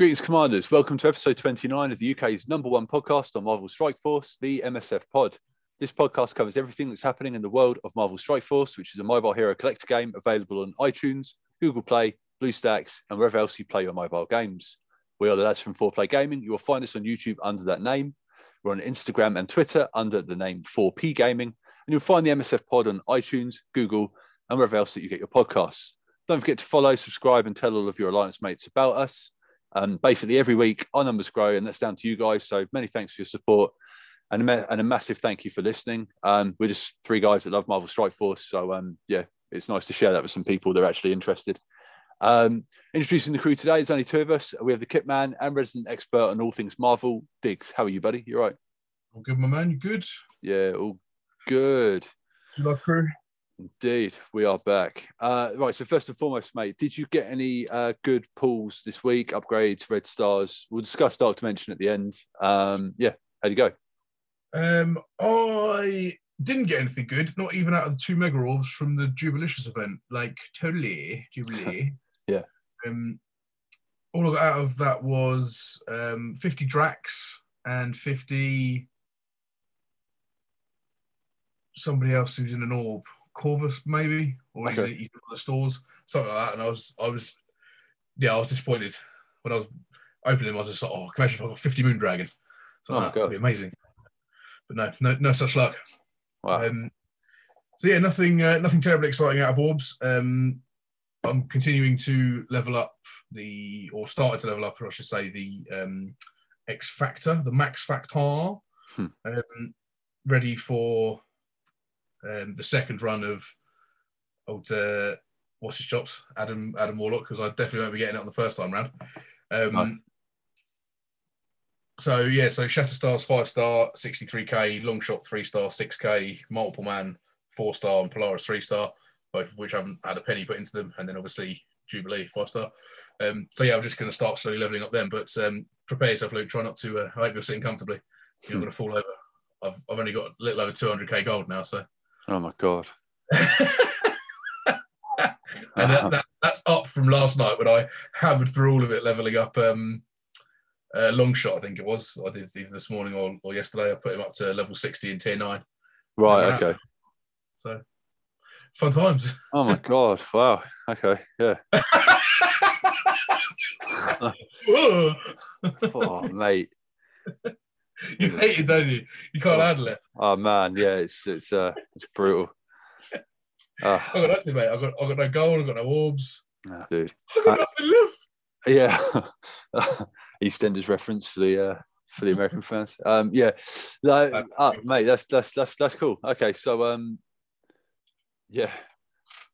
Greetings, Commanders. Welcome to episode 29 of the UK's number one podcast on Marvel Strike Force, the MSF Pod. This podcast covers everything that's happening in the world of Marvel Strike Force, which is a mobile hero collector game available on iTunes, Google Play, BlueStacks, and wherever else you play your mobile games. We are the lads from 4Play Gaming. You will find us on YouTube under that name. We're on Instagram and Twitter under the name 4P Gaming. And you'll find the MSF Pod on iTunes, Google, and wherever else that you get your podcasts. Don't forget to follow, subscribe, and tell all of your alliance mates about us. And basically, every week our numbers grow, and that's down to you guys. So many thanks for your support, and a, and a massive thank you for listening. Um, we're just three guys that love Marvel Strike Force, so um, yeah, it's nice to share that with some people that are actually interested. Um, introducing the crew today, there's only two of us. We have the kit man and resident expert on all things Marvel, Diggs. How are you, buddy? You're right. All good, my man. You good? Yeah, all good. You love crew? Indeed, we are back. Uh, right, so first and foremost, mate, did you get any uh, good pulls this week? Upgrades, red stars. We'll discuss Dark Dimension at the end. Um, yeah, how'd you go? Um, I didn't get anything good, not even out of the two mega orbs from the Jubilicious event. Like totally Jubilee. Yeah. Um, all I got out of that was um, 50 Drax and 50 somebody else who's in an orb. Corvus, maybe, or Okay. in the stores, something like that. And I was, I was, yeah, I was disappointed when I was opening them. I was just like, oh, imagine if I got 50 Moon Dragon? So Oh that would be amazing. But no, no, no such luck. Wow. Um, so yeah, nothing, uh, nothing terribly exciting out of orbs. Um, I'm continuing to level up the, or started to level up, or I should say, the um, X Factor, the Max Factor, Hmm. um, ready for um, the second run of old uh, what's his chops, Adam Adam Warlock, because I definitely won't be getting it on the first time round. Um, No. So yeah, so Shatterstar's five star, 63k, Long Shot three star, 6k, Multiple Man four star, and Polaris three star, both of which I haven't had a penny put into them, and then obviously Jubilee five star. Um, so yeah, I'm just going to start slowly leveling up them, but um, prepare yourself, Luke. Try not to. Uh, I hope you're sitting comfortably. You're not going to fall over. I've, I've only got a little over 200k gold now, so. Oh my god. and that, that, that's up from last night when I hammered through all of it, leveling up um, uh, long shot. I think it was. I did either this morning or, or yesterday. I put him up to level 60 in tier nine. Right. Okay. So fun times. Oh my god. Wow. Okay. Yeah. Oh mate. You hate it, don't you? You can't handle it. Oh man. Yeah. It's it's uh it's brutal. Uh, I got nothing, mate. I got I got no gold. I got no orbs. nah, dude. I got nothing left. Yeah. EastEnders reference for the uh for the American fans. Um. Yeah. No, uh, mate. That's that's that's that's cool. Okay. So um. Yeah.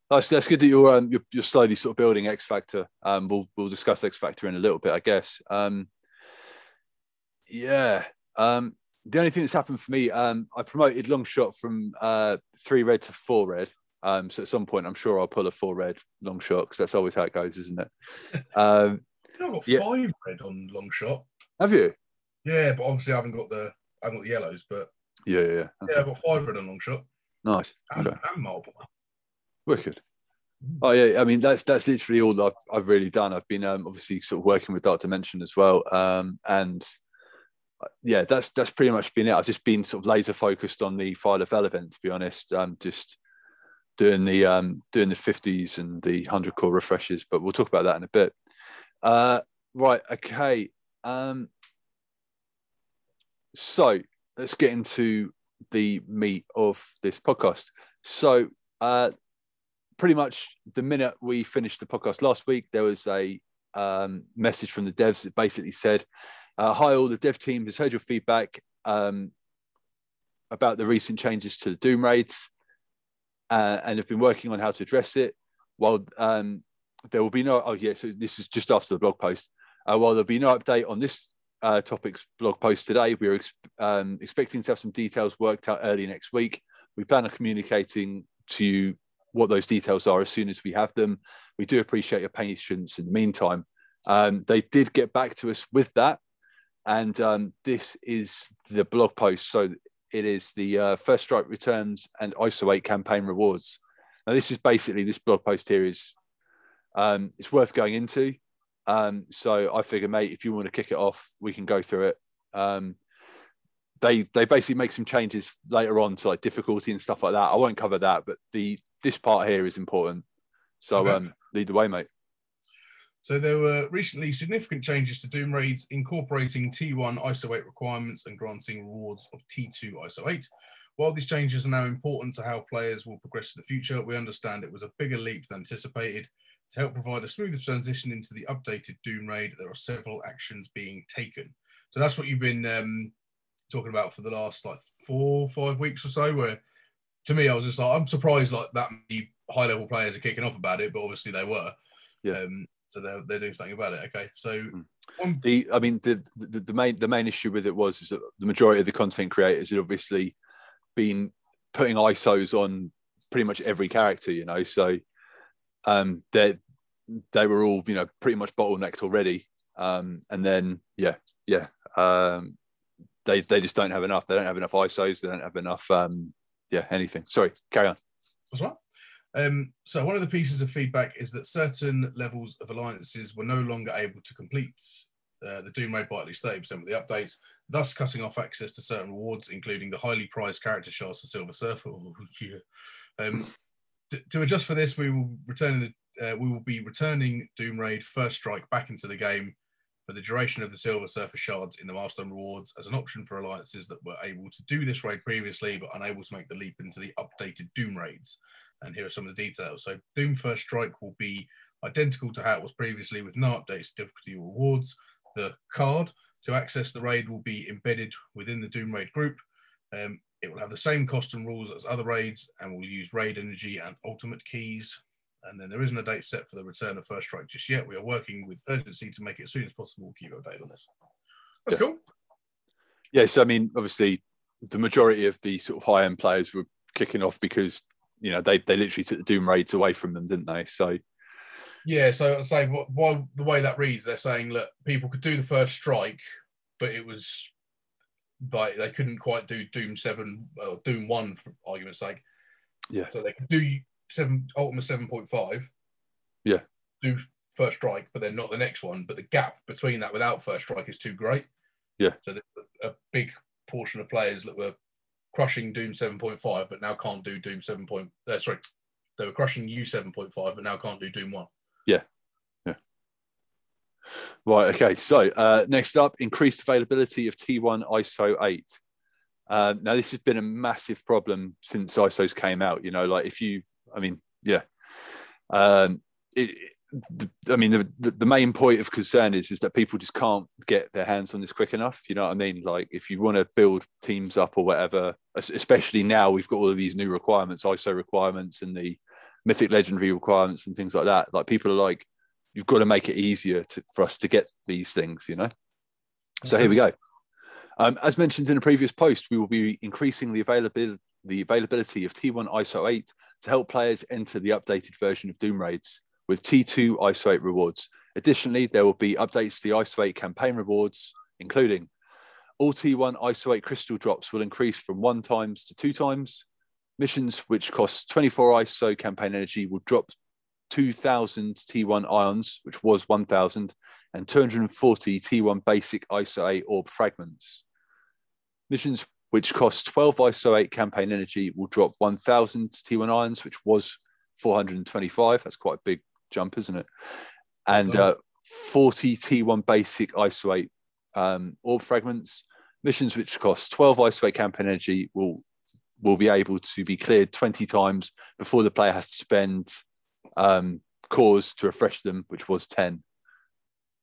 That's, that's good that you're, um, you're you're slowly sort of building X Factor. Um, we'll we'll discuss X Factor in a little bit, I guess. Um, yeah. Um, the only thing that's happened for me, um, I promoted long shot from uh three red to four red. Um, so at some point, I'm sure I'll pull a four red long shot because that's always how it goes, isn't it? Um, I've got Yeah. five red on long shot. have you? Yeah, but obviously I haven't got the I haven't got the yellows, but Yeah, yeah, yeah. yeah, I've got five red on long shot Nice. and, Okay. and multiple. Wicked. Oh yeah, I mean that's that's literally all I've I've really done. I've been um, obviously sort of working with Dark Dimension as well, um, and yeah, that's that's pretty much been it. I've just been sort of laser focused on the Fire of Element, to be honest. Um, just doing the um, doing the fifties and the hundred core refreshes, but we'll talk about that in a bit. Uh, right, okay. Um, so let's get into the meat of this podcast. So uh, pretty much the minute we finished the podcast last week, there was a um, message from the devs that basically said, uh, "Hi, all the dev team has heard your feedback um, about the recent changes to the Doom raids, uh, and have been working on how to address it. While um, there will be no, oh yeah, so this is just after the blog post. Uh, while there'll be no update on this uh, topic's blog post today, we are ex- um, expecting to have some details worked out early next week. We plan on communicating to you what those details are as soon as we have them. We do appreciate your patience in the meantime. Um, they did get back to us with that. And um, this is the blog post. So it is the uh, First Strike Returns and ISO 8 campaign rewards. Now, this is basically this blog post here is um, it's worth going into. Um, so I figure, mate, if you want to kick it off, we can go through it. Um, they they basically make some changes later on to like difficulty and stuff like that. I won't cover that, but the this part here is important. So Okay. um, lead the way, mate. So there were recently significant changes to Doom raids, incorporating T1 ISO 8 requirements and granting rewards of T2 ISO 8. While these changes are now important to how players will progress in the future, we understand it was a bigger leap than anticipated. To help provide a smoother transition into the updated Doom raid, there are several actions being taken. So that's what you've been um, talking about for the last like four, five weeks or so. Where to me, I was just like, I'm surprised like that many high level players are kicking off about it, but obviously they were. Yeah. Um, so they're, they're doing something about it. Okay. So one The I mean the, the the main the main issue with it was is that the majority of the content creators had obviously been putting ISOs on pretty much every character, you know. So um they they were all, you know, pretty much bottlenecked already. Um and then yeah, yeah. Um they they just don't have enough. They don't have enough ISOs, they don't have enough um yeah, anything. Sorry, carry on. That's right. Um, so one of the pieces of feedback is that certain levels of alliances were no longer able to complete uh, the Doom raid by at least 30% of the updates, thus cutting off access to certain rewards, including the highly prized character shards for Silver Surfer. Oh, um, to, to adjust for this, we will return the, uh, we will be returning Doom Raid First Strike back into the game for the duration of the Silver Surfer shards in the milestone rewards as an option for alliances that were able to do this raid previously but unable to make the leap into the updated Doom raids. And here are some of the details. So Doom First Strike will be identical to how it was previously with no updates, difficulty or rewards. The card to access the raid will be embedded within the Doom Raid group. Um, it will have the same cost and rules as other raids and will use raid energy and ultimate keys. And then there isn't a date set for the return of First Strike just yet. We are working with urgency to make it as soon as possible. Keep you updated on this. That's cool. Yeah, so I mean, obviously, the majority of the sort of high end players were kicking off because you know they they literally took the Doom raids away from them, didn't they? So Yeah, so I'd say what, why the way that reads, they're saying look, people could do the first strike, but it was like they couldn't quite do Doom Seven or Doom One for argument's sake. Yeah. So they could do seven Ultimus Seven Point Five. Yeah. Do first strike, but then not the next one. But the gap between that without first strike is too great. Yeah. So a big portion of players that were crushing Doom Seven Point Five, but now can't do Doom Seven Point. Uh, sorry, they were crushing U Seven Point Five, but now can't do Doom One. Yeah. Yeah. Right. Okay. So uh, next up, increased availability of T1 ISO 8. Um, now, this has been a massive problem since ISOs came out. You know, like if you, I mean, yeah. Um, it, I mean, the, the, main point of concern is is that people just can't get their hands on this quick enough. You know what I mean? Like if you want to build teams up or whatever, especially now we've got all of these new requirements, ISO requirements, and the mythic legendary requirements and things like that. Like people are like, you've got to make it easier to, for us to get these things, you know? So here we go. Um, as mentioned in a previous post, we will be increasing the availability, the availability of T1 ISO 8 to help players enter the updated version of Doom Raids with T2 ISO 8 rewards. Additionally, there will be updates to the ISO 8 campaign rewards, including all T1 ISO 8 crystal drops will increase from one times to two times. Missions which cost 24 ISO campaign energy will drop 2,000 T1 ions, which was 1,000, and 240 T1 basic ISO 8 orb fragments. Missions which cost 12 ISO 8 campaign energy will drop 1,000 T1 ions, which was 425. That's quite a big jump, isn't it? And uh, 40 T1 basic ISO 8 um, orb fragments. Missions which cost 12 ISO 8 campaign energy will will be able to be cleared 20 times before the player has to spend um, cores to refresh them, which was 10.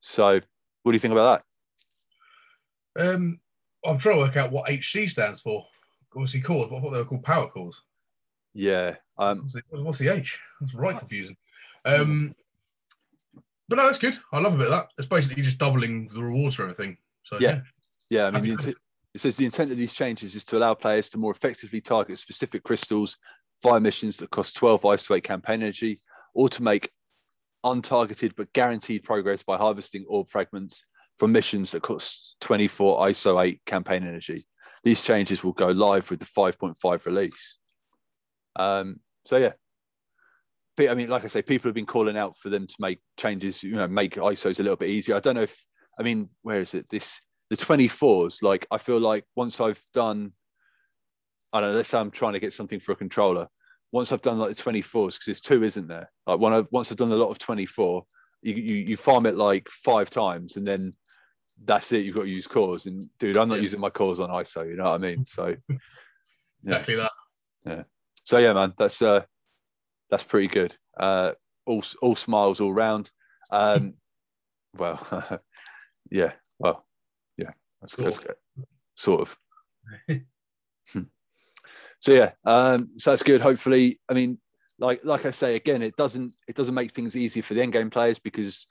So, what do you think about that? Um, I'm trying to work out what HC stands for. Obviously, cores, but I thought they were called power cores. Yeah. Um, What's the, what's the H? That's right confusing. Um, but no, that's good. I love a bit of that. It's basically just doubling the rewards for everything. So Yeah. yeah, yeah, I mean, the Happy intent, it says the intent of these changes is to allow players to more effectively target specific crystals via missions that cost 12 ISO 8 campaign energy, or to make untargeted but guaranteed progress by harvesting orb fragments from missions that cost 24 ISO 8 campaign energy. These changes will go live with the 5.5 release. Um, so yeah, I mean, like I say, people have been calling out for them to make changes, you know, make ISOs a little bit easier. I don't know if, I mean, where is it? This, the 24s, like, I feel like once I've done, I don't know, let's say I'm trying to get something for a controller. Once I've done like the 24s, because there's two, isn't there? Like, when I, once I've done a lot of 24, you, you, you farm it like five times and then that's it. You've got to use cores. And dude, I'm not yeah. using my cores on ISO, you know what I mean? So, yeah. exactly that. Yeah. So, yeah, man, that's, uh, that's pretty good. Uh, all all smiles all round. Um, well, yeah, well, yeah, that's, that's good. Sort of. so yeah, um, so that's good. Hopefully, I mean, like like I say again, it doesn't it doesn't make things easier for the end game players because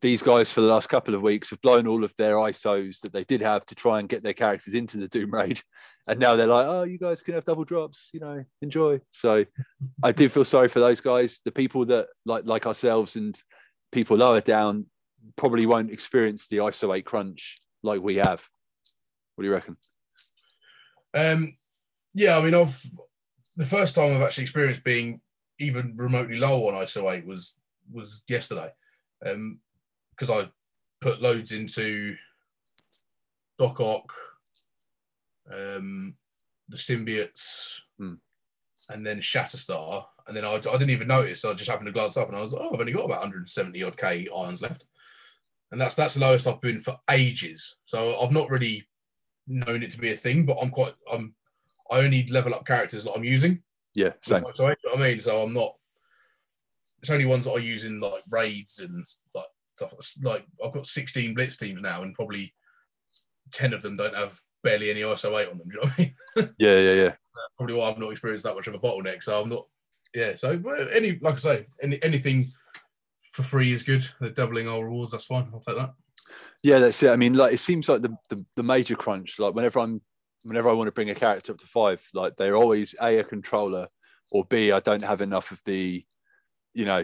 these guys for the last couple of weeks have blown all of their ISOs that they did have to try and get their characters into the Doom Raid. And now they're like, oh, you guys can have double drops, you know, enjoy. So I do feel sorry for those guys. The people that like like ourselves and people lower down probably won't experience the ISO 8 crunch like we have. What do you reckon? Um yeah, I mean I've the first time I've actually experienced being even remotely low on ISO 8 was was yesterday. Um, because I put loads into Doc Ock, um, the symbiotes, hmm. and then Shatterstar. And then I, I, didn't even notice. I just happened to glance up and I was, like, oh, I've only got about 170 odd K ions left. And that's that's the lowest I've been for ages. So I've not really known it to be a thing, but I'm quite I'm I only level up characters that I'm using. Yeah, same. So I mean, so I'm not. It's only ones that I use in like raids and like stuff. Like I've got 16 blitz teams now, and probably 10 of them don't have barely any ISO 8 on them. Do you know what I mean? yeah, yeah, yeah. probably why I've not experienced that much of a bottleneck. So I'm not. Yeah. So any, like I say, any anything for free is good. They're doubling our rewards. That's fine. I'll take that. Yeah, that's it. I mean, like it seems like the, the, the major crunch. Like whenever I'm whenever I want to bring a character up to five, like they're always a a controller or b I don't have enough of the, you know,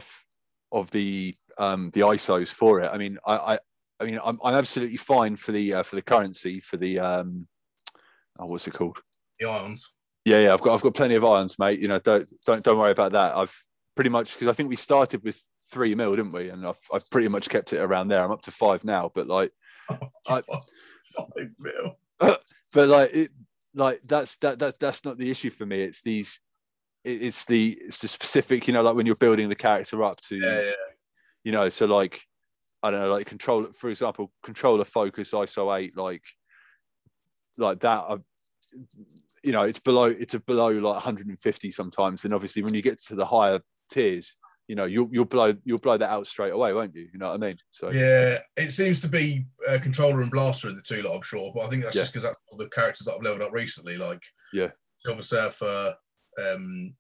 of the um, the ISOs for it. I mean, I, I, I mean, I'm, I'm absolutely fine for the uh, for the currency for the um, oh, what's it called? The ions. Yeah, yeah, I've got I've got plenty of ions, mate. You know, don't don't don't worry about that. I've pretty much because I think we started with three mil, didn't we? And I've I've pretty much kept it around there. I'm up to five now, but like, oh, I, five mil. but like it, like that's that that that's not the issue for me. It's these it's the it's the specific you know like when you're building the character up to yeah, yeah you know, so like I don't know, like control, for example, controller focus ISO eight, like like that. I, you know, it's below, it's a below like 150 sometimes, and obviously when you get to the higher tiers, you know, you'll you'll blow you'll blow that out straight away, won't you? You know what I mean? So yeah, it seems to be uh, controller and blaster in the two lot, I'm sure, but I think that's yeah. just because that's all the characters that I've leveled up recently, like yeah, Silver Surfer, um,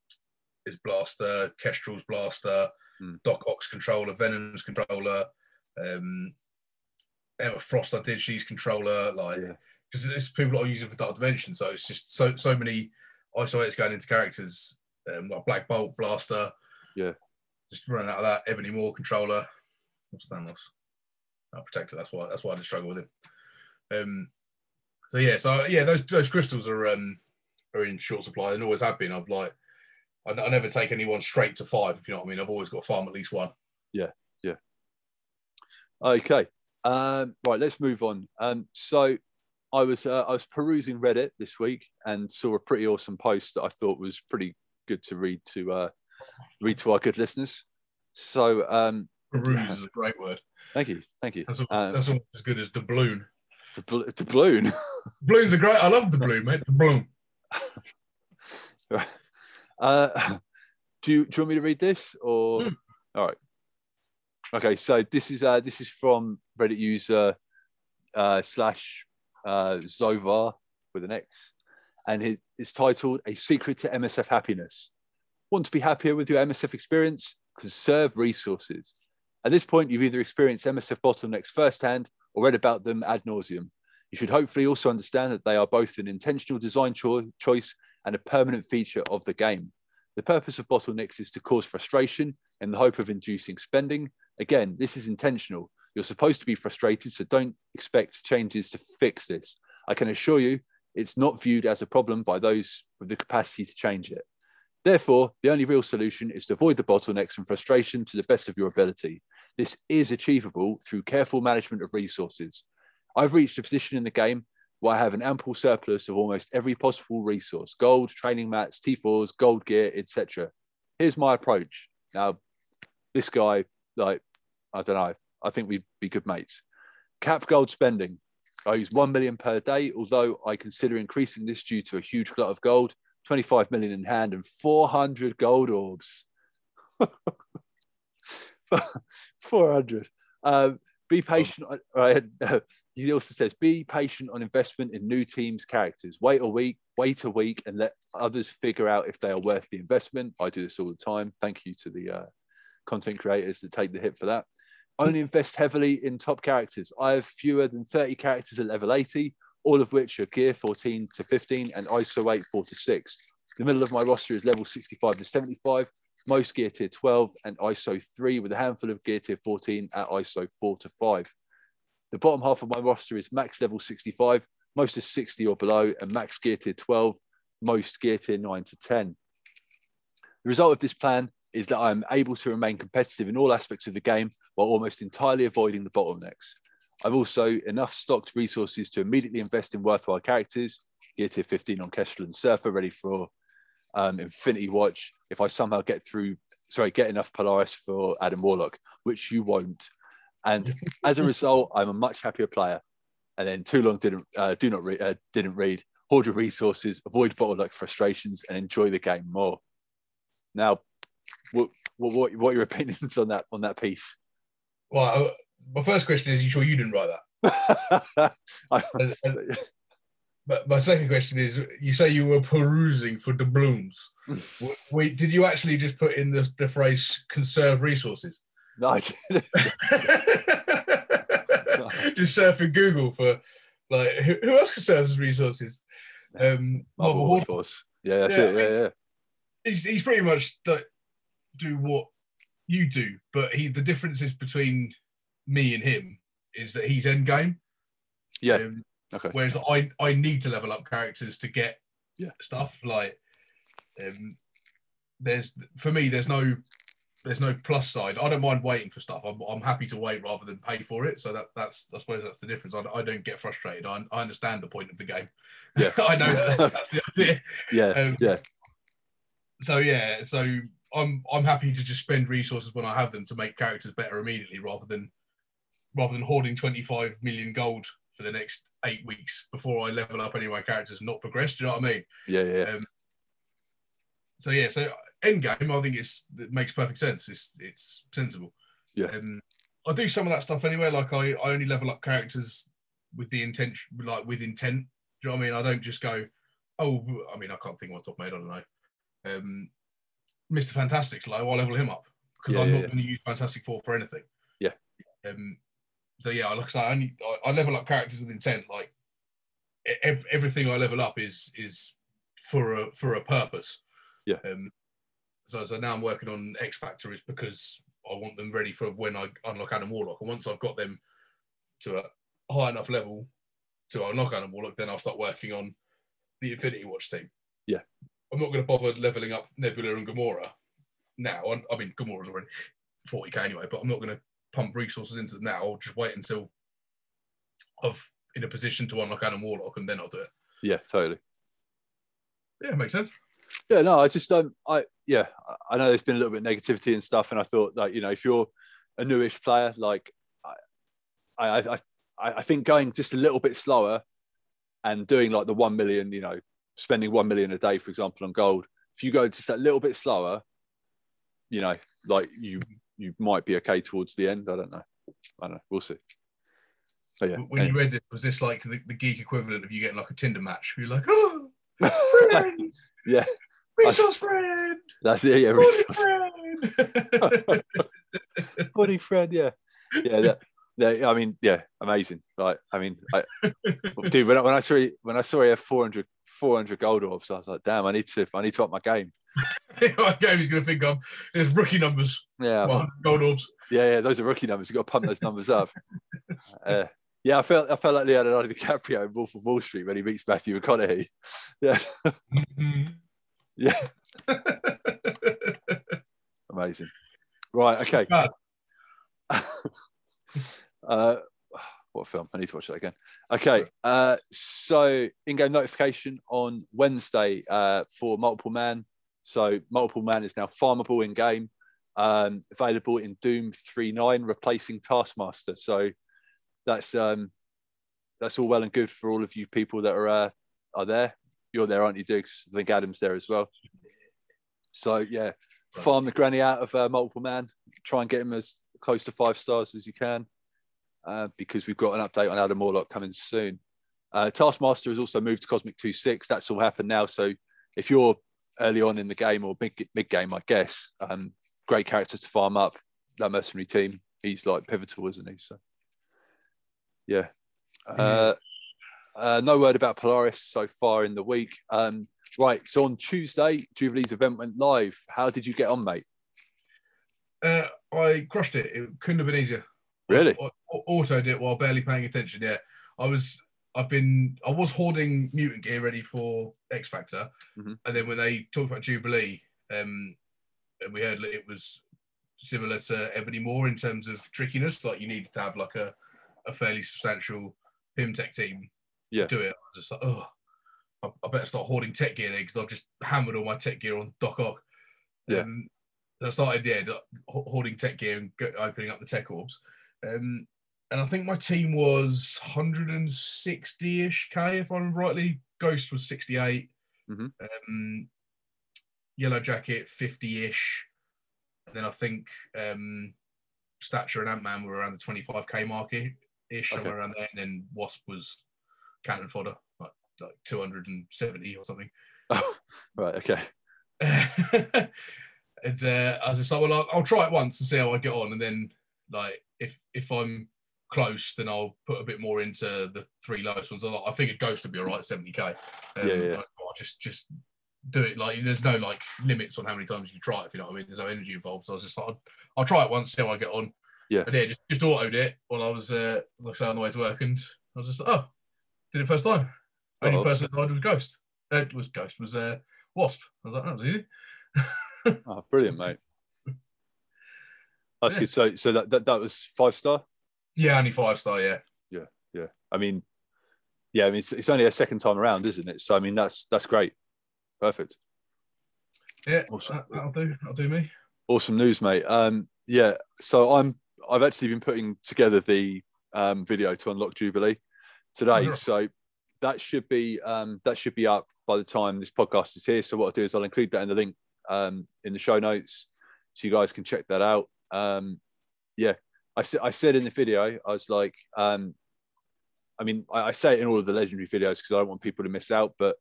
is blaster, Kestrel's blaster mm. Doc Ock's controller, Venom's controller, um, Emma Frost. I did she's controller, like because yeah. it's people are using for Dark Dimension. So it's just so so many ISO 8s going into characters um, like Black Bolt, Blaster. Yeah, just running out of that. Ebony Maw controller. What's Thanos? Oh, protector. That's why. That's why I did struggle with him. Um, so yeah, so yeah, those those crystals are um are in short supply and always have been. I've like I, I never take anyone straight to five, if you know what I mean. I've always got to farm at least one. Yeah, yeah. Okay. Um, right, let's move on. Um, so I was uh, I was perusing Reddit this week and saw a pretty awesome post that I thought was pretty good to read to uh, read to our good listeners. So um, peruse is a great word. Thank you, thank you. That's, um, that's almost as good as doubloon. Doubloon. Balloons are great. I love the balloon, mate. The balloon. Uh, do you do you want me to read this or? Mm. All right. Okay, so this is uh, this is from Reddit user uh, slash uh, Zovar with an X, and it's titled "A Secret to MSF Happiness." Want to be happier with your MSF experience? Conserve resources. At this point, you've either experienced MSF bottlenecks firsthand or read about them ad nauseum. You should hopefully also understand that they are both an intentional design cho- choice and a permanent feature of the game. The purpose of bottlenecks is to cause frustration in the hope of inducing spending. Again, this is intentional. You're supposed to be frustrated, so don't expect changes to fix this. I can assure you, it's not viewed as a problem by those with the capacity to change it. Therefore, the only real solution is to avoid the bottlenecks and frustration to the best of your ability. This is achievable through careful management of resources. I've reached a position in the game where I have an ample surplus of almost every possible resource gold, training mats, T4s, gold gear, etc. Here's my approach. Now, this guy, like, I don't know, I think we'd be good mates. Cap gold spending. I use 1 million per day, although I consider increasing this due to a huge glut of gold, 25 million in hand, and 400 gold orbs. 400. Um, be patient. Right. he also says, be patient on investment in new teams' characters. Wait a week, wait a week, and let others figure out if they are worth the investment. I do this all the time. Thank you to the uh, content creators that take the hit for that. Only invest heavily in top characters. I have fewer than 30 characters at level 80, all of which are gear 14 to 15 and ISO 8 4 to 6. The middle of my roster is level 65 to 75, most gear tier 12 and ISO 3, with a handful of gear tier 14 at ISO 4 to 5. The bottom half of my roster is max level 65, most is 60 or below, and max gear tier 12, most gear tier 9 to 10. The result of this plan is that I'm able to remain competitive in all aspects of the game while almost entirely avoiding the bottlenecks. I've also enough stocked resources to immediately invest in worthwhile characters, gear tier 15 on Kestrel and Surfer, ready for um, Infinity Watch. If I somehow get through, sorry, get enough Polaris for Adam Warlock, which you won't. And as a result, I'm a much happier player. And then too long didn't uh, do not re- uh, didn't read. Hoard your resources, avoid bottleneck frustrations, and enjoy the game more. Now, what what what are your opinions on that on that piece? Well, uh, my first question is: You sure you didn't write that? and, but my second question is: You say you were perusing for doubloons. Wait, did you actually just put in the, the phrase "conserve resources"? No, I didn't. just surfing Google for like who, who else conserves resources? Um, Marvel Force. Yeah, that's yeah, it. Yeah, yeah. He's, he's pretty much like do what you do, but he the differences between me and him is that he's end game. Yeah. Um, okay. Whereas I I need to level up characters to get yeah. stuff like um there's for me there's no there's no plus side. I don't mind waiting for stuff. I'm, I'm happy to wait rather than pay for it. So that that's I suppose that's the difference. I, I don't get frustrated. I, I understand the point of the game. Yeah, I know that that's, that's the idea. Yeah, um, yeah. So yeah, so I'm I'm happy to just spend resources when I have them to make characters better immediately, rather than rather than hoarding 25 million gold for the next eight weeks before I level up any of my characters and not progress. Do you know what I mean? Yeah, yeah. Um, so yeah, so end game, I think it's it makes perfect sense. It's it's sensible. Yeah. Um, I do some of that stuff anyway. Like I, I only level up characters with the intention, like with intent. Do you know what I mean? I don't just go, oh, I mean, I can't think of top made. I don't know. Um, Mr. Fantastic's low, I'll level him up because yeah, I'm not yeah. going to use Fantastic Four for anything. Yeah. Um. So yeah, like I say, I, only, I, I level up characters with intent. Like ev- everything I level up is is for a for a purpose. Yeah. Um. So so now I'm working on X Factor is because I want them ready for when I unlock Adam Warlock, and once I've got them to a high enough level to unlock Adam Warlock, then I'll start working on the Infinity Watch team. Yeah. I'm not going to bother leveling up Nebula and Gamora now. I, I mean, Gamora's already 40k anyway, but I'm not going to pump resources into them now. I'll just wait until I've in a position to unlock Adam Warlock, and then I'll do it. Yeah, totally. Yeah, makes sense. Yeah, no, I just um, I yeah, I know there's been a little bit of negativity and stuff, and I thought like you know if you're a newish player, like I I I, I think going just a little bit slower and doing like the one million, you know, spending one million a day, for example, on gold, if you go just a little bit slower, you know, like you you might be okay towards the end. I don't know. I don't know. We'll see. But yeah. When anyway. you read this, was this like the, the, geek equivalent of you getting like a Tinder match? You're like, oh, friend, yeah, resource friend. That's it. Yeah, resource friend. Buddy friend. Yeah, yeah. That, yeah, I mean, yeah, amazing. Like, I mean, I, dude, when I, when I saw when I saw he had 400 400 gold orbs. I was like, damn, I need to, I need to up my game. What game he's going to think of? There's rookie numbers. Yeah, gold orbs. Yeah, yeah, those are rookie numbers. You've got to pump those numbers up. Uh, yeah, I felt I felt like Leonardo DiCaprio in Wolf of Wall Street when he meets Matthew McConaughey. Yeah, mm-hmm. Yeah. Amazing. Right. Okay. uh, what film? I need to watch that again. Okay. Uh, so in-game notification on Wednesday uh, for multiple man. So multiple man is now farmable in game, um, available in Doom 3.9, replacing Taskmaster. So that's um, that's all well and good for all of you people that are uh, are there. You're there, aren't you, Diggs? I think Adam's there as well. So yeah, farm the granny out of uh, multiple man. Try and get him as close to five stars as you can, uh, because we've got an update on Adam Warlock coming soon. Uh, Taskmaster has also moved to Cosmic 2.6. That's all happened now. So if you're early on in the game or mid, mid game, I guess, um, great character to farm up. That mercenary team, he's like pivotal, isn't he? So yeah. Uh, uh, no word about Polaris so far in the week. Um, right, so on Tuesday, Jubilee's event went live. How did you get on, mate? Uh, I crushed it. It couldn't have been easier. Really? I, I autoed it while barely paying attention. Yeah, I was. I've been. I was hoarding mutant gear ready for X Factor, Mhm. and then when they talked about Jubilee, um, and we heard that it was similar to Ebony Maw in terms of trickiness. Like you needed to have like a, a fairly substantial Pym Tech team Yeah. to do it. I was just like, oh, I, I better start hoarding tech gear there because I've just hammered all my tech gear on Doc Ock. Yeah. Um, so I started, yeah, hoarding tech gear and go, opening up the tech orbs. Um, and I think my team was 160-ish K, if I remember rightly. Ghost was 68. Mhm. Um, Yellow Jacket, 50-ish. And then I think um, Stature and Ant-Man were around the 25K mark ish, somewhere around there. And then Wasp was cannon fodder, like, like 270 or something. Oh, right. Okay. it's uh, I was just like, well, I'll, I'll try it once and see how I get on, and then like if if I'm close, then I'll put a bit more into the three lowest ones. I, figured Ghost would be alright, 70k. Um, yeah, yeah. I'll just just do it. Like there's no like limits on how many times you can try it. If you know what I mean, there's no energy involved. So I was just like, I'll, I'll try it once, see how I get on. Yeah. And yeah, just, just autoed it while I was uh, like I say on the way to work, and I was just like, oh, did it first time. Only Oh, person that died was Ghost. Uh, it was Ghost was uh, Wasp. I was like, that was easy. Oh, brilliant, mate. That's Yeah. good. So, so that, that that was five star. Yeah, only five star. Yeah. Yeah. Yeah. I mean, yeah. I mean, it's, it's only a second time around, isn't it? So, I mean, that's that's great. Perfect. Yeah, Awesome. that, that'll do. That'll do me. Awesome news, mate. Um, yeah. So I'm I've actually been putting together the um, video to unlock Jubilee today. Sure. So that should be um, that should be up by the time this podcast is here. So what I'll do is I'll include that in the link um, in the show notes, so you guys can check that out. Um, yeah, I said I said in the video I was like, um, I mean I, I say it in all of the legendary videos because I don't want people to miss out, but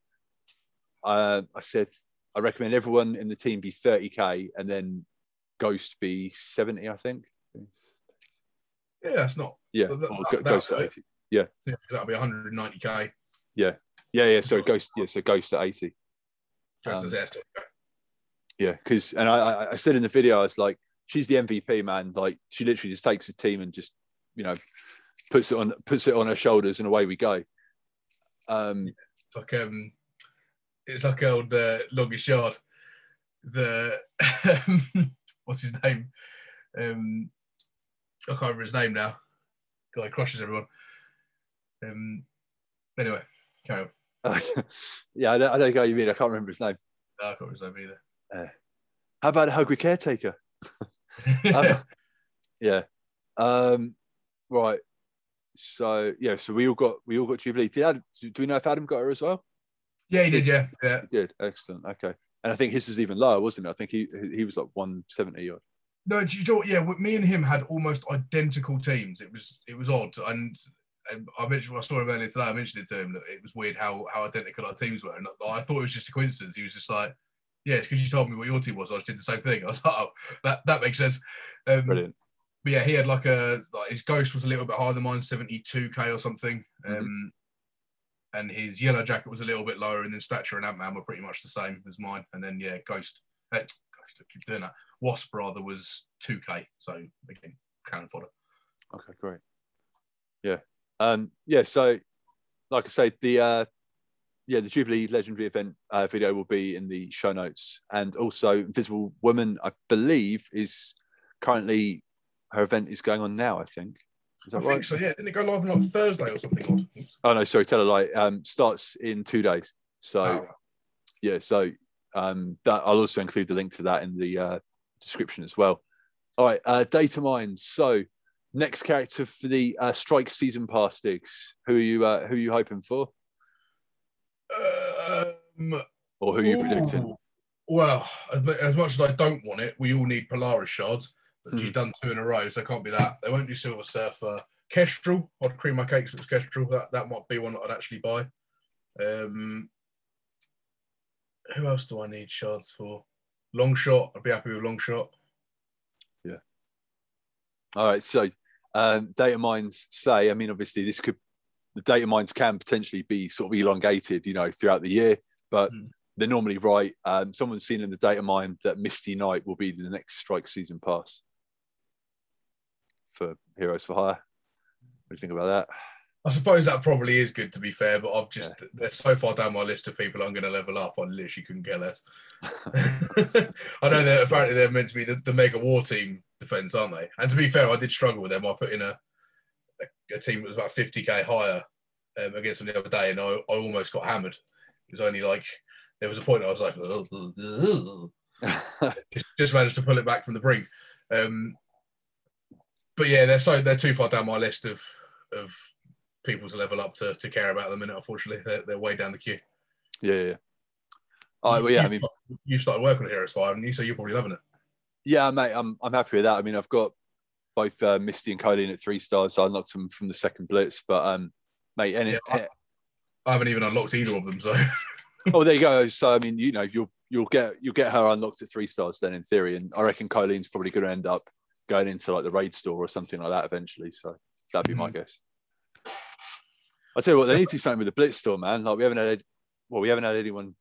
uh, I said I recommend everyone in the team be 30k and then Ghost be 70, I think. Yeah, that's not. Yeah, That- that- that- Ghost at 80. Yeah. that'll be 190k. Yeah, yeah. yeah. So Ghost. Yeah, so Ghost at 80. Just Um, Yeah, because and I I said in the video I was like, she's the MVP, man. Like she literally just takes a team and just you know puts it on puts it on her shoulders and away we go. Um, It's like um, it's like old uh, longest yard. The what's his name? Um, I can't remember his name now. Guy crushes everyone. Um, anyway, carry on. yeah, I don't, I don't know what you mean. I can't remember his name. No, I can't remember his name either. How about a hungry caretaker? Um, yeah. Um, right. So yeah, so we all got we all got Jubilee. Did Adam, do we know if Adam got her as well? yeah, he did. Yeah, yeah. He did. Excellent. Okay. And I think his was even lower, wasn't it? I think he he was like 170 or No, do you know what? Yeah, me and him had almost identical teams. It was it was odd, and I mentioned my story earlier today. I mentioned it to him that it was weird how how identical our teams were, and I thought it was just a coincidence. He was just like, "Yeah, because you told me what your team was. I just did the same thing." I was like, "Oh, that that makes sense." Um, brilliant. but yeah, he had like a like his ghost was a little bit higher than mine, seventy two k or something. Um, and his yellow jacket was a little bit lower, and then stature and Ant Man were pretty much the same as mine. And then yeah, ghost, uh, ghost, I keep doing that. Wasp rather was two k. So again, cannon fodder. Okay, great. Yeah. Um, yeah, so like I say, the uh yeah, the Jubilee Legendary event uh, video will be in the show notes, and also Invisible Woman, I believe, is currently her event is going on now. I think. Is I that think right? so. Yeah, didn't it go live on like Thursday or something? Odd? Oh no, sorry, tell a lie. Um, starts in two days. So Oh, yeah, so um, that I'll also include the link to that in the uh, description as well. All right, uh, data mines. So next character for the uh, strike season pass. Who are you? Uh, who are you hoping for, um, or who are you predicting? Well, as, as much as I don't want it, we all need Polaris shards. But Hmm. She's done two in a row, so it can't be that. They won't do Silver Surfer. Kestrel, I'd cream my cakes if it's Kestrel. That, that might be one that I'd actually buy. Um, who else do I need shards for? Long shot. I'd be happy with long shot. Yeah. All right, so um, data mines say. I mean, obviously, this could the data mines can potentially be sort of elongated, you know, throughout the year, but Hmm. they're normally right. Um, someone's seen in the data mine that Misty Knight will be the next strike season pass for Heroes for Hire. What do you think about that? I suppose that probably is good to be fair, but I've just they're so far down my list of people I'm going to level up. I literally couldn't care less. I know that apparently they're meant to be the, the mega war team defense, aren't they? And to be fair, I did struggle with them. I put in a a, team that was about 50k higher um, against them the other day, and I, I almost got hammered. It was only like there was a point I was like, just, managed to pull it back from the brink. Um, but yeah, they're so they're too far down my list of of people to level up to, to care about them. And unfortunately, they're, they're way down the queue. yeah, yeah. All right, well, yeah, I mean, you started working on Heroes Fire, haven't you? So you're probably loving it. yeah, mate, I'm I'm happy with that. I mean, I've got both uh, Misty and Colleen at three stars. So I unlocked them from the second blitz, but um, mate, any, Yeah, I- I haven't even unlocked either of them. So oh, there you go. So I mean, you know, you'll you'll get you'll get her unlocked at three stars then in theory, and I reckon Colleen's probably going to end up going into like the raid store or something like that eventually. So that'd be my guess. I tell you what, they need to do something with the blitz store, man. Like we haven't had, well, we haven't had anyone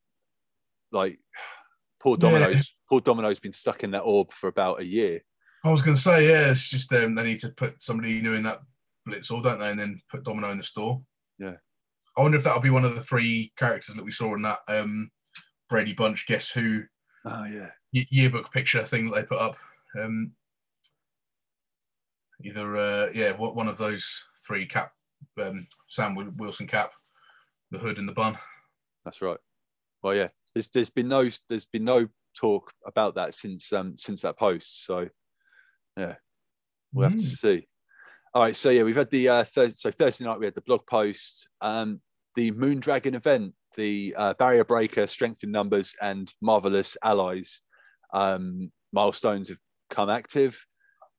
like poor Yeah. Domino's. Poor Domino's been stuck in that orb for about a year. I was going to say, yeah, it's just um, they need to put somebody new in that blitz all, don't they? And then put Domino in the store. Yeah. I wonder if that'll be one of the three characters that we saw in that um, Brady Bunch Guess Who Oh yeah, y- yearbook picture thing that they put up. Um, either, uh, yeah, one of those three cap, um, Sam Wilson cap, the hood and the bun. that's right. Well, yeah, there's there's been no there's been no talk about that since um since that post. So yeah, we'll have to Mm. see. All right, so yeah, we've had the uh, so Thursday night we had the blog post, um, the Moon Dragon event, the uh, Barrier Breaker, Strength in Numbers, and Marvelous Allies um, milestones have come active.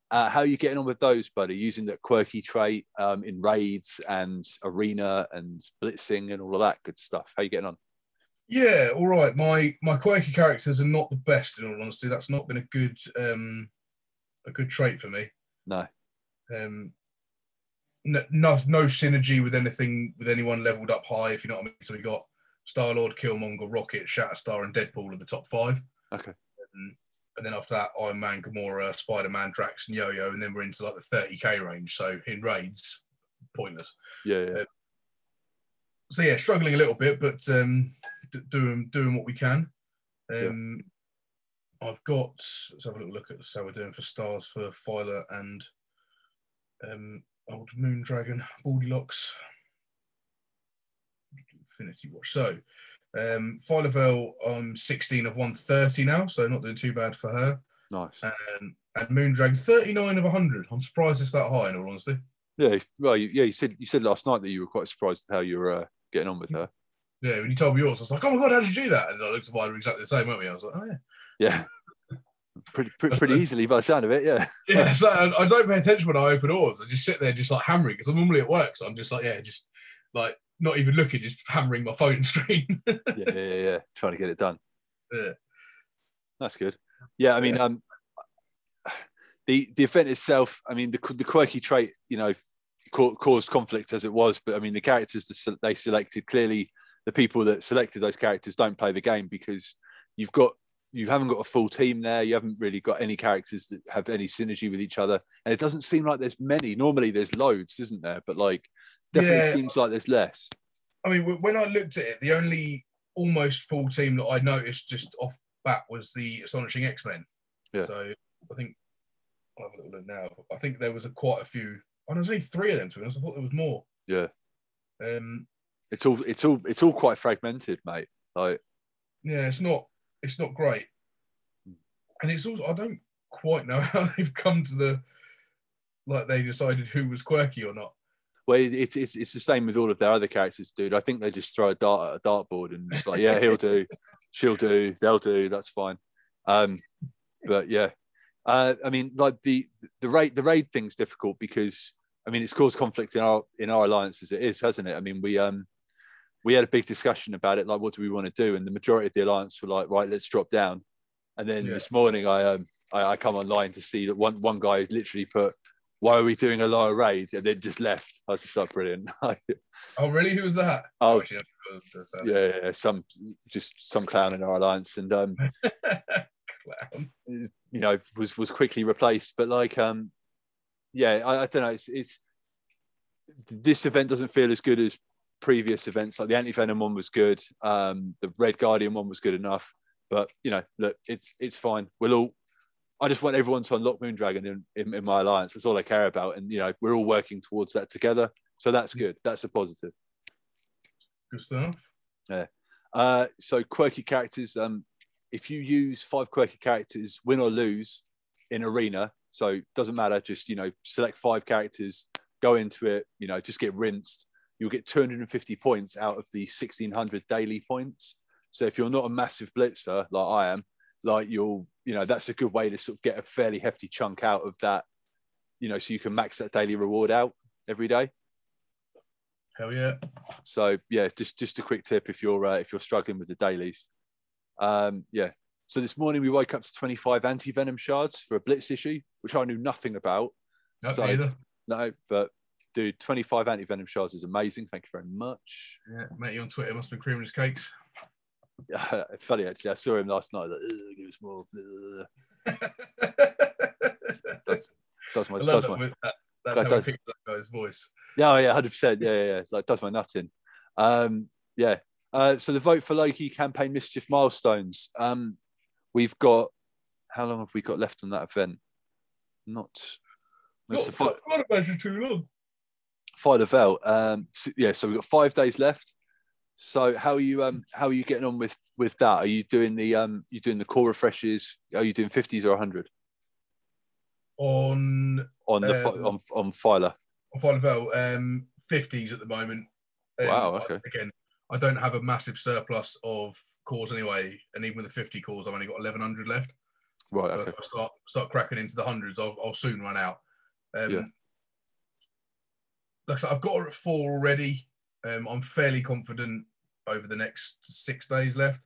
Uh, how are you getting on with those, buddy? Using that quirky trait um, in raids and arena and blitzing and all of that good stuff. How are you getting on? Yeah, all right. My my quirky characters are not the best, in all honesty. That's not been a good um, a good trait for me. No. Um, no, no, no synergy with anything with anyone leveled up high. If you know what I mean. So we got Star Lord, Killmonger, Rocket, Shatterstar, and Deadpool are the top five. Okay. Um, and then after that, Iron Man, Gamora, Spider Man, Drax, and Yo Yo, and then we're into like the 30k range. So in raids, pointless. Yeah, yeah. so yeah, struggling a little bit, but um, d- doing doing what we can. Um, I've got let's have a little look at how we're doing for stars for Phyla and um, old Moon Dragon, Baldylocks, Infinity Watch. So um, Phyla-Vell, I'm 16 of 130 now, so not doing too bad for her. Nice. And and Moon Dragon, 39 of 100. I'm surprised it's that high, in all honesty. Yeah, well, you, yeah. You said you said last night that you were quite surprised at how you were uh, getting on with her. Yeah, when you told me yours, I was like, oh my god, how did you do that? And I looked at mine, we're exactly the same, weren't we? I was like, oh yeah. Yeah, pretty pretty, pretty easily by the sound of it. Yeah, Yeah, so I don't pay attention when I open orbs. I just sit there, just like hammering, because I'm normally at work. So I'm just like, yeah, just like not even looking, just hammering my phone screen. yeah, yeah, yeah, yeah. Trying to get it done. Yeah. That's good. Yeah, I mean, um, the the event itself. I mean, the the quirky trait, you know, caused conflict as it was, but I mean, the characters that they selected clearly, the people that selected those characters don't play the game because you've got you haven't got a full team there. You haven't really got any characters that have any synergy with each other, and it doesn't seem like there's many. Normally, there's loads, isn't there? But like, definitely Yeah. seems like there's less. I mean, when I looked at it, the only almost full team that I noticed just off bat was the astonishing X Men. Yeah. So I think I'll have a little look now. I think there was a quite a few. Oh, there's only three of them. To be honest, I thought there was more. Yeah. Um. It's all it's all it's all quite fragmented, mate. Like Yeah, it's not. It's not great. And it's also I don't quite know how they've come to the like they decided who was quirky or not. well, it's it's it's the same with all of their other characters, dude. I think they just throw a dart at a dartboard and it's like, yeah, he'll do, she'll do, they'll do, that's fine. Um, but yeah, uh, I mean, like the the raid the raid thing's difficult because I mean it's caused conflict in our in our alliance as it is, hasn't it? I mean, we um we had a big discussion about it, like what do we want to do, and the majority of the alliance were like, right, let's drop down. And then Yeah. this morning, I um I, I come online to see that one one guy literally put, "Why are we doing a lower raid?" and then just left. I was just like, brilliant. Oh, really? Who was that? Oh, actually, I was gonna say. yeah, yeah, yeah, some just some clown in our alliance, and um, Clown. you know, was was quickly replaced. But like, um, yeah, I, I don't know. It's, it's this event doesn't feel as good as previous events. Like the anti venom one was good. Um, the Red Guardian one was good enough. But you know, look, it's it's fine. We'll all. I just want everyone to unlock Moondragon in, in, in my alliance. That's all I care about, and you know, we're all working towards that together. So that's good. That's a positive. Good stuff. Yeah uh, so quirky characters. Um, if you use five quirky characters, win or lose in arena, so doesn't matter. Just you know, select five characters, go into it. You know, just get rinsed. You'll get 250 points out of the 1600 daily points. So if you're not a massive blitzer like I am, like you'll, you know, that's a good way to sort of get a fairly hefty chunk out of that. You know, so you can max that daily reward out every day. Hell yeah. So yeah, just just a quick tip if you're uh, if you're struggling with the dailies. Um, yeah. So this morning we woke up to 25 anti venom shards for a blitz issue, which I knew nothing about. No, So- neither. No, but dude, 25 anti venom shards is amazing. Thank you very much. Yeah, met you on Twitter. Must have been creaming his cakes. Funny actually, I saw him last night. Like, "Ugh, give us more. Does, does my does that. my that that's that how does- picked that guy's voice. Yeah, oh, yeah, hundred percent. Yeah, yeah, yeah. It's like does my nut in. Um, yeah. Uh, so the vote for Loki campaign mischief milestones. Um, we've got how long have we got left on that event? Not. Not, the fi- can't imagine too long. Phyla-Vell. Um, s- yeah, so we've got five days left. So how are you? Um, how are you getting on with with that? Are you doing the um, you doing the core refreshes? Are you doing fifties or hundred On on the Um, on on Phyla? on Phyla-Vell, um, 50s at the moment. Um, Wow, okay. Again, I don't have a massive surplus of cores anyway, and even with the 50 cores, I've only got 1100 left. Right. So Okay. if I start start cracking into the hundreds, I'll, I'll soon run out. Um, Yeah. Like I I've got her at four already. Um, I'm fairly confident over the next six days left.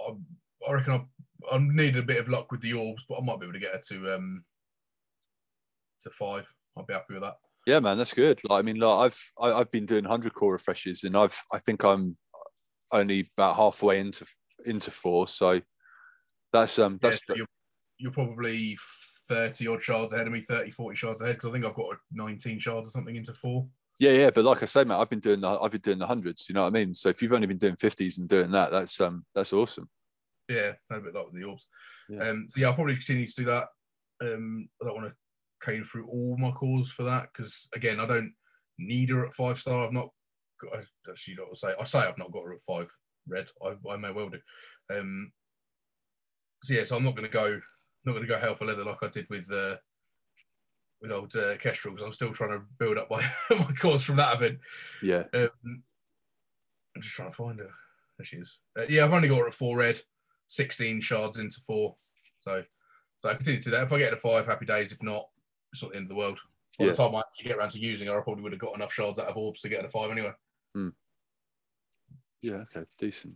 I, I reckon I, I need a bit of luck with the orbs, but I might be able to get her to um to five. I'll be happy with that. Yeah, man, that's good. Like, I mean, like I've I, I've been doing hundred core refreshes, and I've I think I'm only about halfway into into four. So that's um Yeah, that's so you're, you're probably 30 odd shards ahead of me, 30, 40 shards ahead, because I think I've got 19 shards or something into four. yeah, yeah. But like I say, man, I've been doing the I've been doing the hundreds. You know what I mean? So if you've only been doing fifties and doing that, that's um that's awesome. Yeah, a bit like with the orbs. Yeah. Um, so yeah, I'll probably continue to do that. Um, I don't want to cane through all my cores for that because again, I don't need her at five star. I've not got. I actually don't say. I say I've not got her at five red. I, I may well do. Um, so yeah, so I'm not going to go. Not going to go hell for leather like I did with uh, with old uh, Kestrel because I'm still trying to build up my my cores from that event. Yeah, Um, I'm just trying to find her. There she is. Uh, yeah, I've only got her at four red, 16 shards into four. So, so I continue to do that. If I get to five, happy days. If not, it's not the end of the world. By Yeah. the time I actually get around to using her, I probably would have got enough shards out of orbs to get to five anyway. yeah. Okay, decent.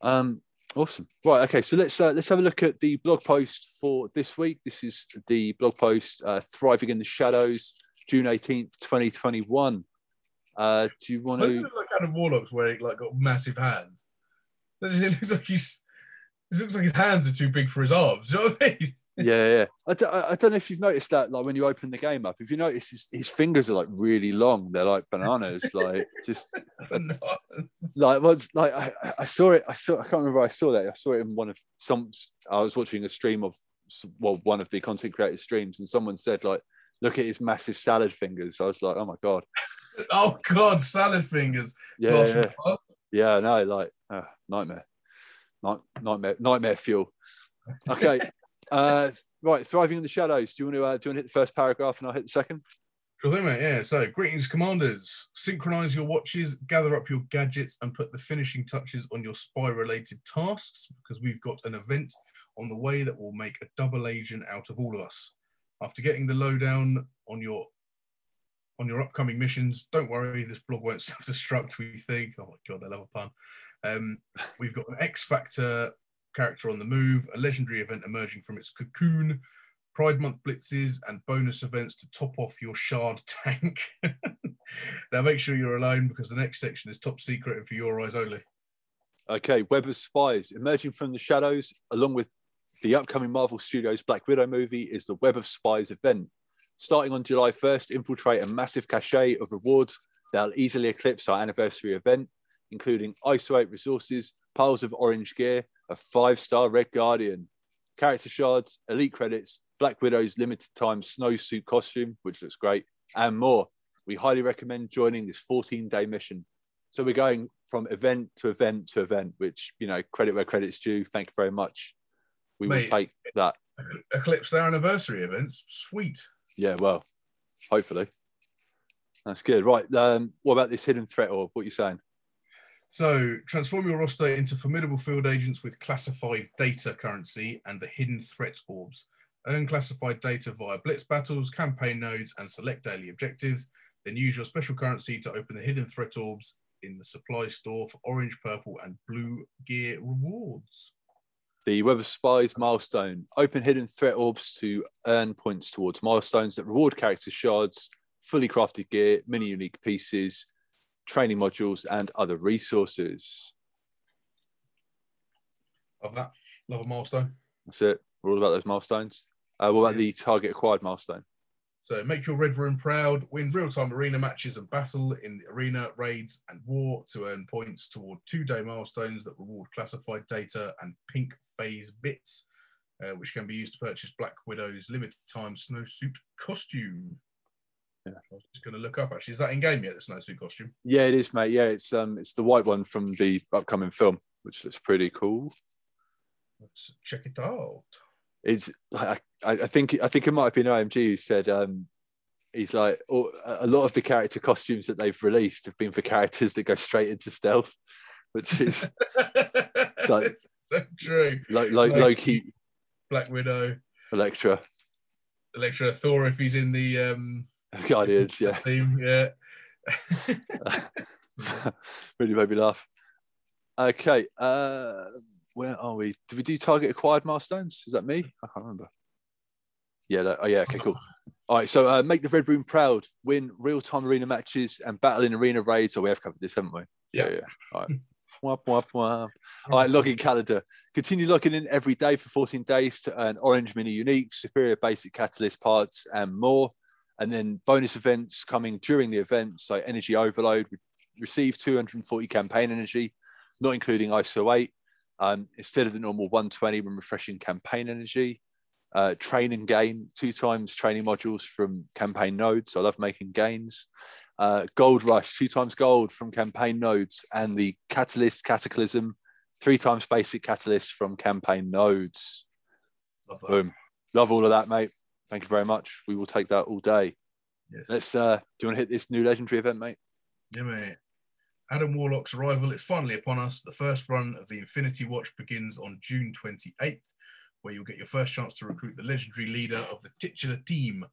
Um, awesome. Right. Okay. So let's uh, let's have a look at the blog post for this week. This is the blog post uh, "Thriving in the Shadows," June eighteenth, twenty twenty one. Uh, do you want to? like Adam Warlock's wearing like got massive hands? It looks like he's. It looks like his hands are too big for his arms. You know what I mean? Yeah, yeah. I don't, know if you've noticed that, like when you open the game up, if you notice his, his fingers are like really long, they're like bananas, like just like what's like I, I saw it. I saw. I can't remember. I saw that. I saw it in one of some. I was watching a stream of well, one of the content creators' streams, and someone said like, "Look at his massive salad fingers." I was like, "Oh my god." oh god, salad fingers. Yeah, yeah. yeah. No, like uh, nightmare, Night, nightmare, nightmare fuel. Okay. Uh, right, thriving in the shadows. Do you want to uh, do you want to hit the first paragraph and I'll hit the second? Sure thing, mate. Yeah. So, greetings, commanders. Synchronize your watches, gather up your gadgets, and put the finishing touches on your spy-related tasks because we've got an event on the way that will make a double agent out of all of us. After getting the lowdown on your on your upcoming missions, don't worry, this blog won't self-destruct. We think. Oh my god, I love a pun. Um, we've got an X Factor character on the move, a legendary event emerging from its cocoon, Pride Month blitzes, and bonus events to top off your shard tank. now make sure you're alone because the next section is top secret and for your eyes only. Okay, Web of Spies emerging from the shadows, along with the upcoming Marvel Studios Black Widow movie, is the Web of Spies event. Starting on July 1st, infiltrate a massive cachet of rewards that'll easily eclipse our anniversary event, including ISO 8 resources, piles of orange gear, a five star Red Guardian, character shards, elite credits, Black Widow's limited time snowsuit costume, which looks great, and more. We highly recommend joining this 14 day mission. So we're going from event to event to event, which, you know, credit where credit's due. Thank you very much. We Mate, will take that. Eclipse their anniversary events. Sweet. Yeah, well, hopefully. That's good. Right. Um, what about this hidden threat or what are you saying? So transform your roster into formidable field agents with classified data currency and the hidden threat orbs. Earn classified data via blitz battles, campaign nodes, and select daily objectives. Then use your special currency to open the hidden threat orbs in the supply store for orange, purple, and blue gear rewards. The Web of Spies milestone. Open hidden threat orbs to earn points towards milestones that reward character shards, fully crafted gear, mini unique pieces, training modules, and other resources. Love that. Love a milestone. That's it. We're all about those milestones. Uh, what about yeah. the target acquired milestone? So make your red room proud, win real-time arena matches and battle in the arena, raids, and war to earn points toward two-day milestones that reward classified data and pink phase bits, uh, which can be used to purchase Black Widow's limited time snowsuit costume. Yeah. I was just going to look up. Actually, is that in game yet? The snowsuit costume. Yeah, it is, mate. Yeah, it's um, it's the white one from the upcoming film, which looks pretty cool. Let's check it out. It's like I, I think I think it might have been IMG who said um, he's like oh, a lot of the character costumes that they've released have been for characters that go straight into stealth, which is like so true. Like like Loki. Black Widow. Elektra. Elektra Thor if he's in the um Guardians, yeah. Team, yeah. really made me laugh. Okay, uh, where are we? Did we do target acquired milestones? Is that me? I can't remember. Yeah, that, oh yeah, okay, cool. All right, so uh, make the Red Room proud, win real time arena matches and battle in arena raids. Oh, we have covered this, haven't we? Yeah, yeah. yeah. All right. Womp, womp, womp. All right, login calendar. Continue logging in every day for 14 days to earn orange mini unique, superior basic catalyst parts, and more and then bonus events coming during the event. So energy overload, We receive 240 campaign energy, not including ISO 8, um, instead of the normal 120 when refreshing campaign energy. Uh, train and gain, two times training modules from campaign nodes. I love making gains. Uh, gold rush, two times gold from campaign nodes, and the catalyst cataclysm, three times basic catalyst from campaign nodes. Love Boom. Love all of that, mate. Thank you very much. We will take that all day. Yes. Let's. Uh, do you want to hit this new legendary event, mate? Yeah, mate. Adam Warlock's arrival is finally upon us. The first run of the Infinity Watch begins on June 28th, where you'll get your first chance to recruit the legendary leader of the titular team.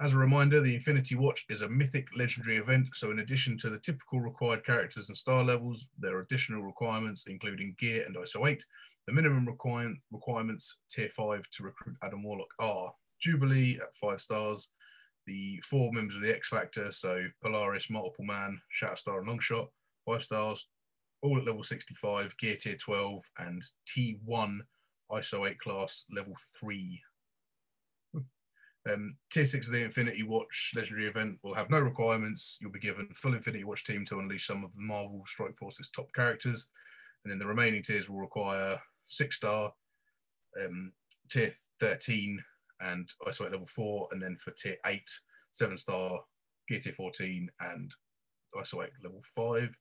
As a reminder, the Infinity Watch is a mythic legendary event, so in addition to the typical required characters and star levels, there are additional requirements, including gear and ISO 8. The minimum require- requirements, tier 5, to recruit Adam Warlock are Jubilee at five stars, the four members of the X Factor, so Polaris, Multiple Man, Shatterstar, and Longshot, five stars, all at level 65, gear tier 12, and T1 ISO 8 class level 3. Um, tier six of the Infinity Watch legendary event will have no requirements. You'll be given full Infinity Watch team to unleash some of the Marvel Strike Force's top characters, and then the remaining tiers will require six star, um, tier 13, and ISO 8 level four, and then for tier eight, seven star, gear tier 14, and ISO 8 level five.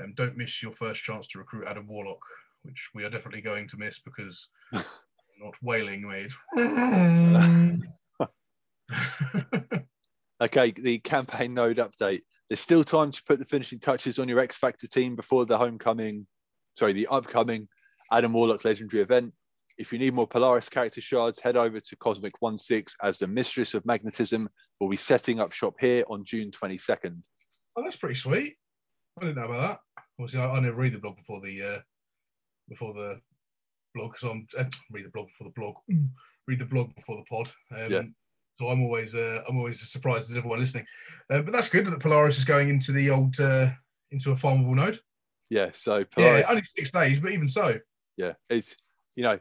Um, don't miss your first chance to recruit Adam Warlock, which we are definitely going to miss because not wailing, mate. Okay, the campaign node update. There's still time to put the finishing touches on your X Factor team before the homecoming, sorry, the upcoming Adam Warlock Legendary event. If you need more Polaris character shards, head over to Cosmic 16 as the Mistress of Magnetism will be setting up shop here on June 22nd. Oh, that's pretty sweet. I didn't know about that. Obviously, I, I never read the blog before the uh, before the blog, so I'm uh, read the blog before the blog. read the blog before the pod. Um, Yeah. So I'm always uh, I'm always as surprised as everyone listening. Uh, but that's good that Polaris is going into the old uh, into a farmable node. Yeah, so Polaris, Yeah, only six days, but even so, yeah, it's you know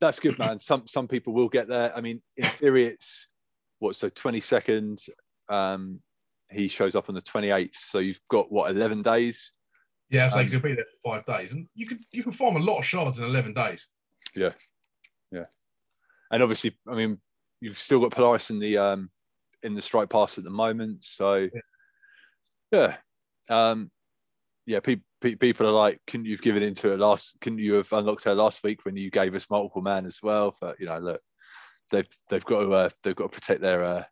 that's good, man. Some some people will get there. I mean, in theory, it's what so 22nd. Um, he shows up on the 28th, so you've got what 11 days. yeah, so Um, he'll be there for five days, and you can you can farm a lot of shards in eleven days. Yeah, yeah, and obviously, I mean, you've still got Polaris in the um in the strike pass at the moment. So yeah, um, yeah, pe- pe- people are like, "Can you've given into it last? Can you have unlocked her last week when you gave us multiple man as well?" But you know, look, they've they've got to uh, they've got to protect their uh,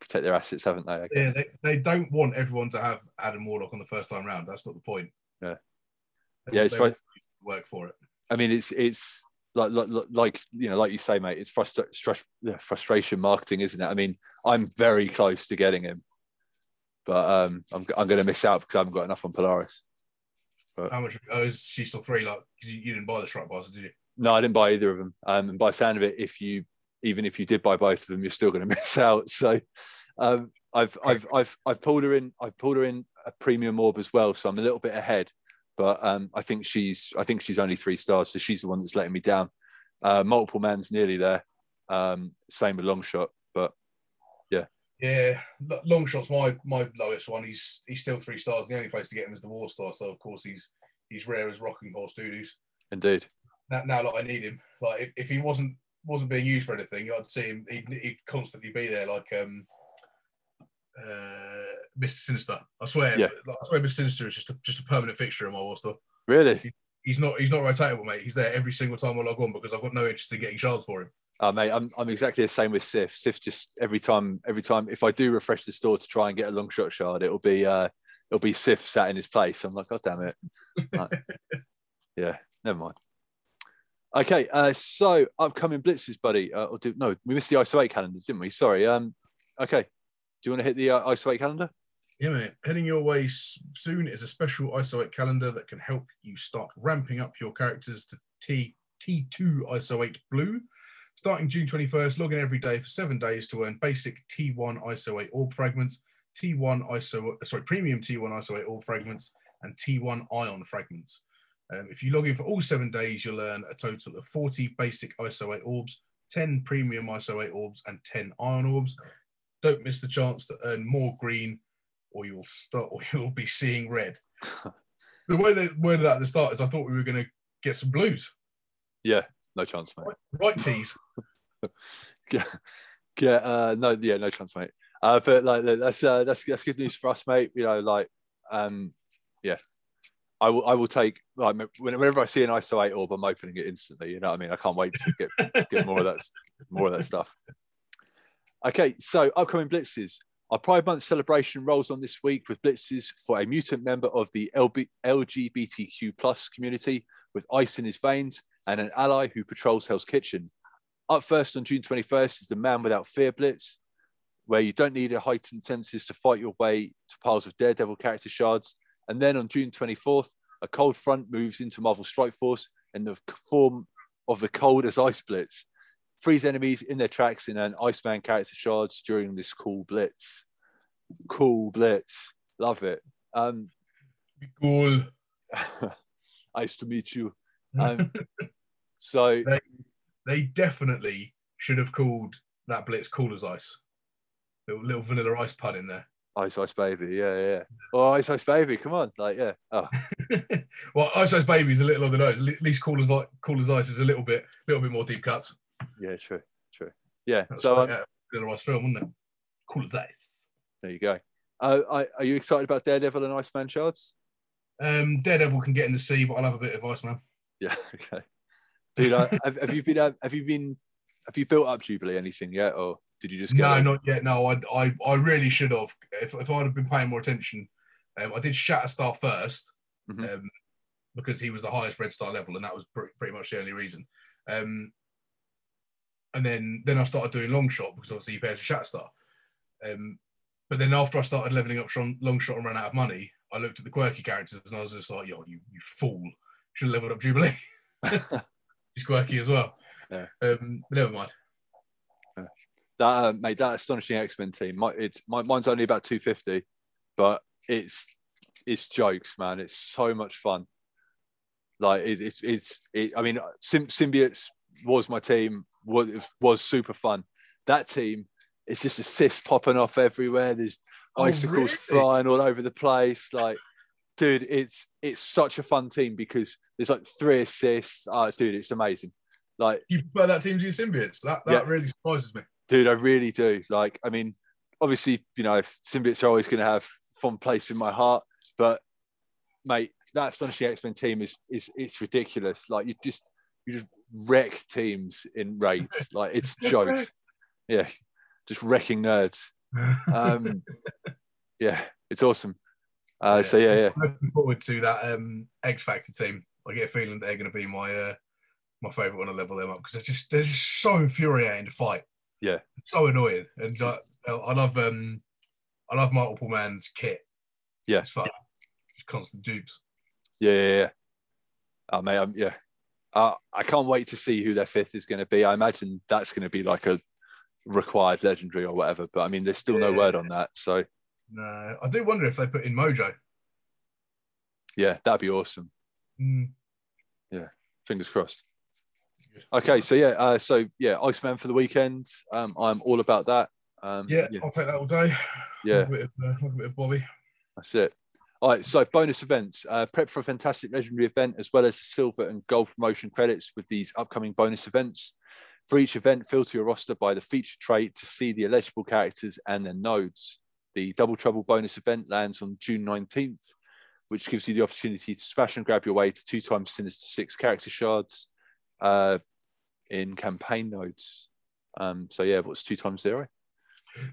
protect their assets, haven't they? Yeah, they, they don't want everyone to have Adam Warlock on the first time round. That's not the point. Yeah. They Yeah, it's right. want you to work for it. I mean, it's it's like like, like you know, like you say, mate. It's frustra- frustration marketing, isn't it? I mean, I'm very close to getting him, but um, I'm I'm going to miss out because I haven't got enough on Polaris. How much? Oh, is she still three? Like you, you didn't buy the strike bars, did you? No, I didn't buy either of them. Um, and by sound of it, if you even if you did buy both of them, you're still going to miss out. So, um, I've I've I've I've pulled her in. I've pulled her in a premium orb as well, so I'm a little bit ahead. But um, I think she's I think she's only three stars, so she's the one that's letting me down. Uh, multiple man's nearly there. Um, same with Longshot, but Yeah, Longshot's. My my lowest one. He's he's still three stars. The only place to get him is the war star. So of course he's he's rare as rocking horse doodies. indeed, Now, now like I need him. Like if, if he wasn't wasn't being used for anything, I'd see him. He'd, he'd constantly be there, like um, uh, Mr. Sinister. I swear. Yeah. like, I swear, Mr. Sinister is just a just a permanent fixture in my war Star. really. He's not he's not rotatable, mate. He's there every single time I log on because I've got no interest in getting shards for him. Oh, mate, I'm, I'm exactly the same with Sif. Sif just every time, every time, if I do refresh the store to try and get a Longshot shard, it'll be, uh, it'll be Sif sat in his place. I'm like, God damn it. Like, yeah, never mind. Okay, uh, so upcoming blitzes, buddy. Uh, or do, no, we missed the ISO 8 calendar, didn't we? Sorry. Um, okay. Do you want to hit the uh, ISO 8 calendar? Yeah, mate. Heading your way soon is a special ISO 8 calendar that can help you start ramping up your characters to T T2 ISO 8 Blue. Starting June 21st, log in every day for seven days to earn basic T1 ISO 8 orb fragments, T1 ISO, sorry, premium T1 ISO 8 orb fragments, and T1 ion fragments. Um, if you log in for all seven days, you'll earn a total of 40 basic ISO 8 orbs, 10 premium ISO 8 orbs, and 10 ion orbs. Don't miss the chance to earn more green or you'll start or you'll be seeing red. the way they worded that at the start is I thought we were going to get some blues. Yeah, no chance, mate. Right tees. Yeah, yeah, uh, no, yeah, no chance, mate. Uh, but like that's uh, that's that's good news for us, mate. You know, like, um, yeah, I will I will take like whenever I see an ISO eight orb, I'm opening it instantly. You know what I mean? I can't wait to get get more of that more of that stuff. Okay, so upcoming blitzes. Our Pride Month celebration rolls on this week with blitzes for a mutant member of the LB, LGBTQ plus community with ice in his veins and an ally who patrols Hell's Kitchen. Up first on June 21st is the Man Without Fear Blitz, where you don't need a heightened senses to fight your way to piles of Daredevil character shards. And then on June 24th, a cold front moves into Marvel Strike Force in the form of the cold as ice blitz. Freeze enemies in their tracks in an Iceman character shards during this cool blitz. Cool blitz. Love it. Um, Be cool. nice to meet you. Um, so they definitely should have called that blitz cool as ice. Little, little vanilla ice pun in there. Ice Ice Baby, yeah, yeah. Oh, Ice Ice Baby, come on, like, yeah. Oh, well, Ice Ice Baby is a little on the nose. At least cool as cool as ice is a little bit, little bit more deep cuts. yeah, true, true. Yeah. That's So so, um, yeah, vanilla ice film, wasn't it? Cool as ice. there you go. Uh, I, are you excited about Daredevil and Iceman Shards? Um, Daredevil can get in the sea, but I'll have a bit of Iceman. Yeah. Okay. Dude, I, have, have you been? uh, Have you been? Have you built up Jubilee anything yet, or did you just? No, not yet. No, I, I, I really should have. If, if I'd have been paying more attention, um, I did Shatterstar 1st Mhm. um, because he was the highest Red Star level, and that was pretty, pretty much the only reason. Um, and then then I started doing Longshot because obviously he pairs with Shatterstar. Um, but then after I started leveling up Longshot and ran out of money, I looked at the quirky characters and I was just like, "Yo, you, you fool! Should have leveled up Jubilee. He's quirky as well." Yeah. Um, but never mind. That uh, mate, that astonishing X Men team. My, it's my, mine's only about two fifty, but it's it's jokes, man. It's so much fun. Like it, it's it's it, I mean, Sym- symbiotes was my team. Was was super fun. That team, it's just assists popping off everywhere. There's Oh, icicles really? flying all over the place. Like, dude, it's it's such a fun team because there's like three assists. Oh, dude, it's amazing. Like, You prefer that team to your symbiotes? That that Yeah. really surprises me. dude, I really do. Like, I mean, obviously, you know, symbiotes are always going to have fond place in my heart, but mate, that astonishing X Men team is is it's ridiculous. Like, you just you just wreck teams in raids. Like, it's jokes. Yeah, just wrecking nerds. Um, yeah, it's awesome. Uh, so yeah, yeah, I'm looking forward to that um, X Factor team. I get a feeling they're going to be my uh, my favorite when I level them up because they're just they're just so infuriating to fight. Yeah. so annoying, and uh, I love um I love multiple man's kit. Yeah. it's fun. Just constant dupes. yeah, yeah. yeah. Oh, mate, I'm, yeah. Uh, I can't wait to see who their fifth is going to be. I imagine that's going to be like a required legendary or whatever. But I mean, there's still no word on that. So No, I do wonder if they put in Mojo. yeah, that'd be awesome. Mm. Fingers crossed. Okay, so yeah, uh, so yeah, Iceman for the weekend. Um, I'm all about that. Um, Yeah, yeah, I'll take that all day. yeah, a bit of, uh, a bit of Bobby. that's it. All right, so bonus events. Uh, prep for a fantastic legendary event as well as silver and gold promotion credits with these upcoming bonus events. For each event, filter your roster by the feature trait to see the eligible characters and their nodes. The Double Trouble bonus event lands on June 19th, which gives you the opportunity to smash and grab your way to two times Sinister Six character shards uh, in campaign nodes. Um, so, yeah, what's two times zero?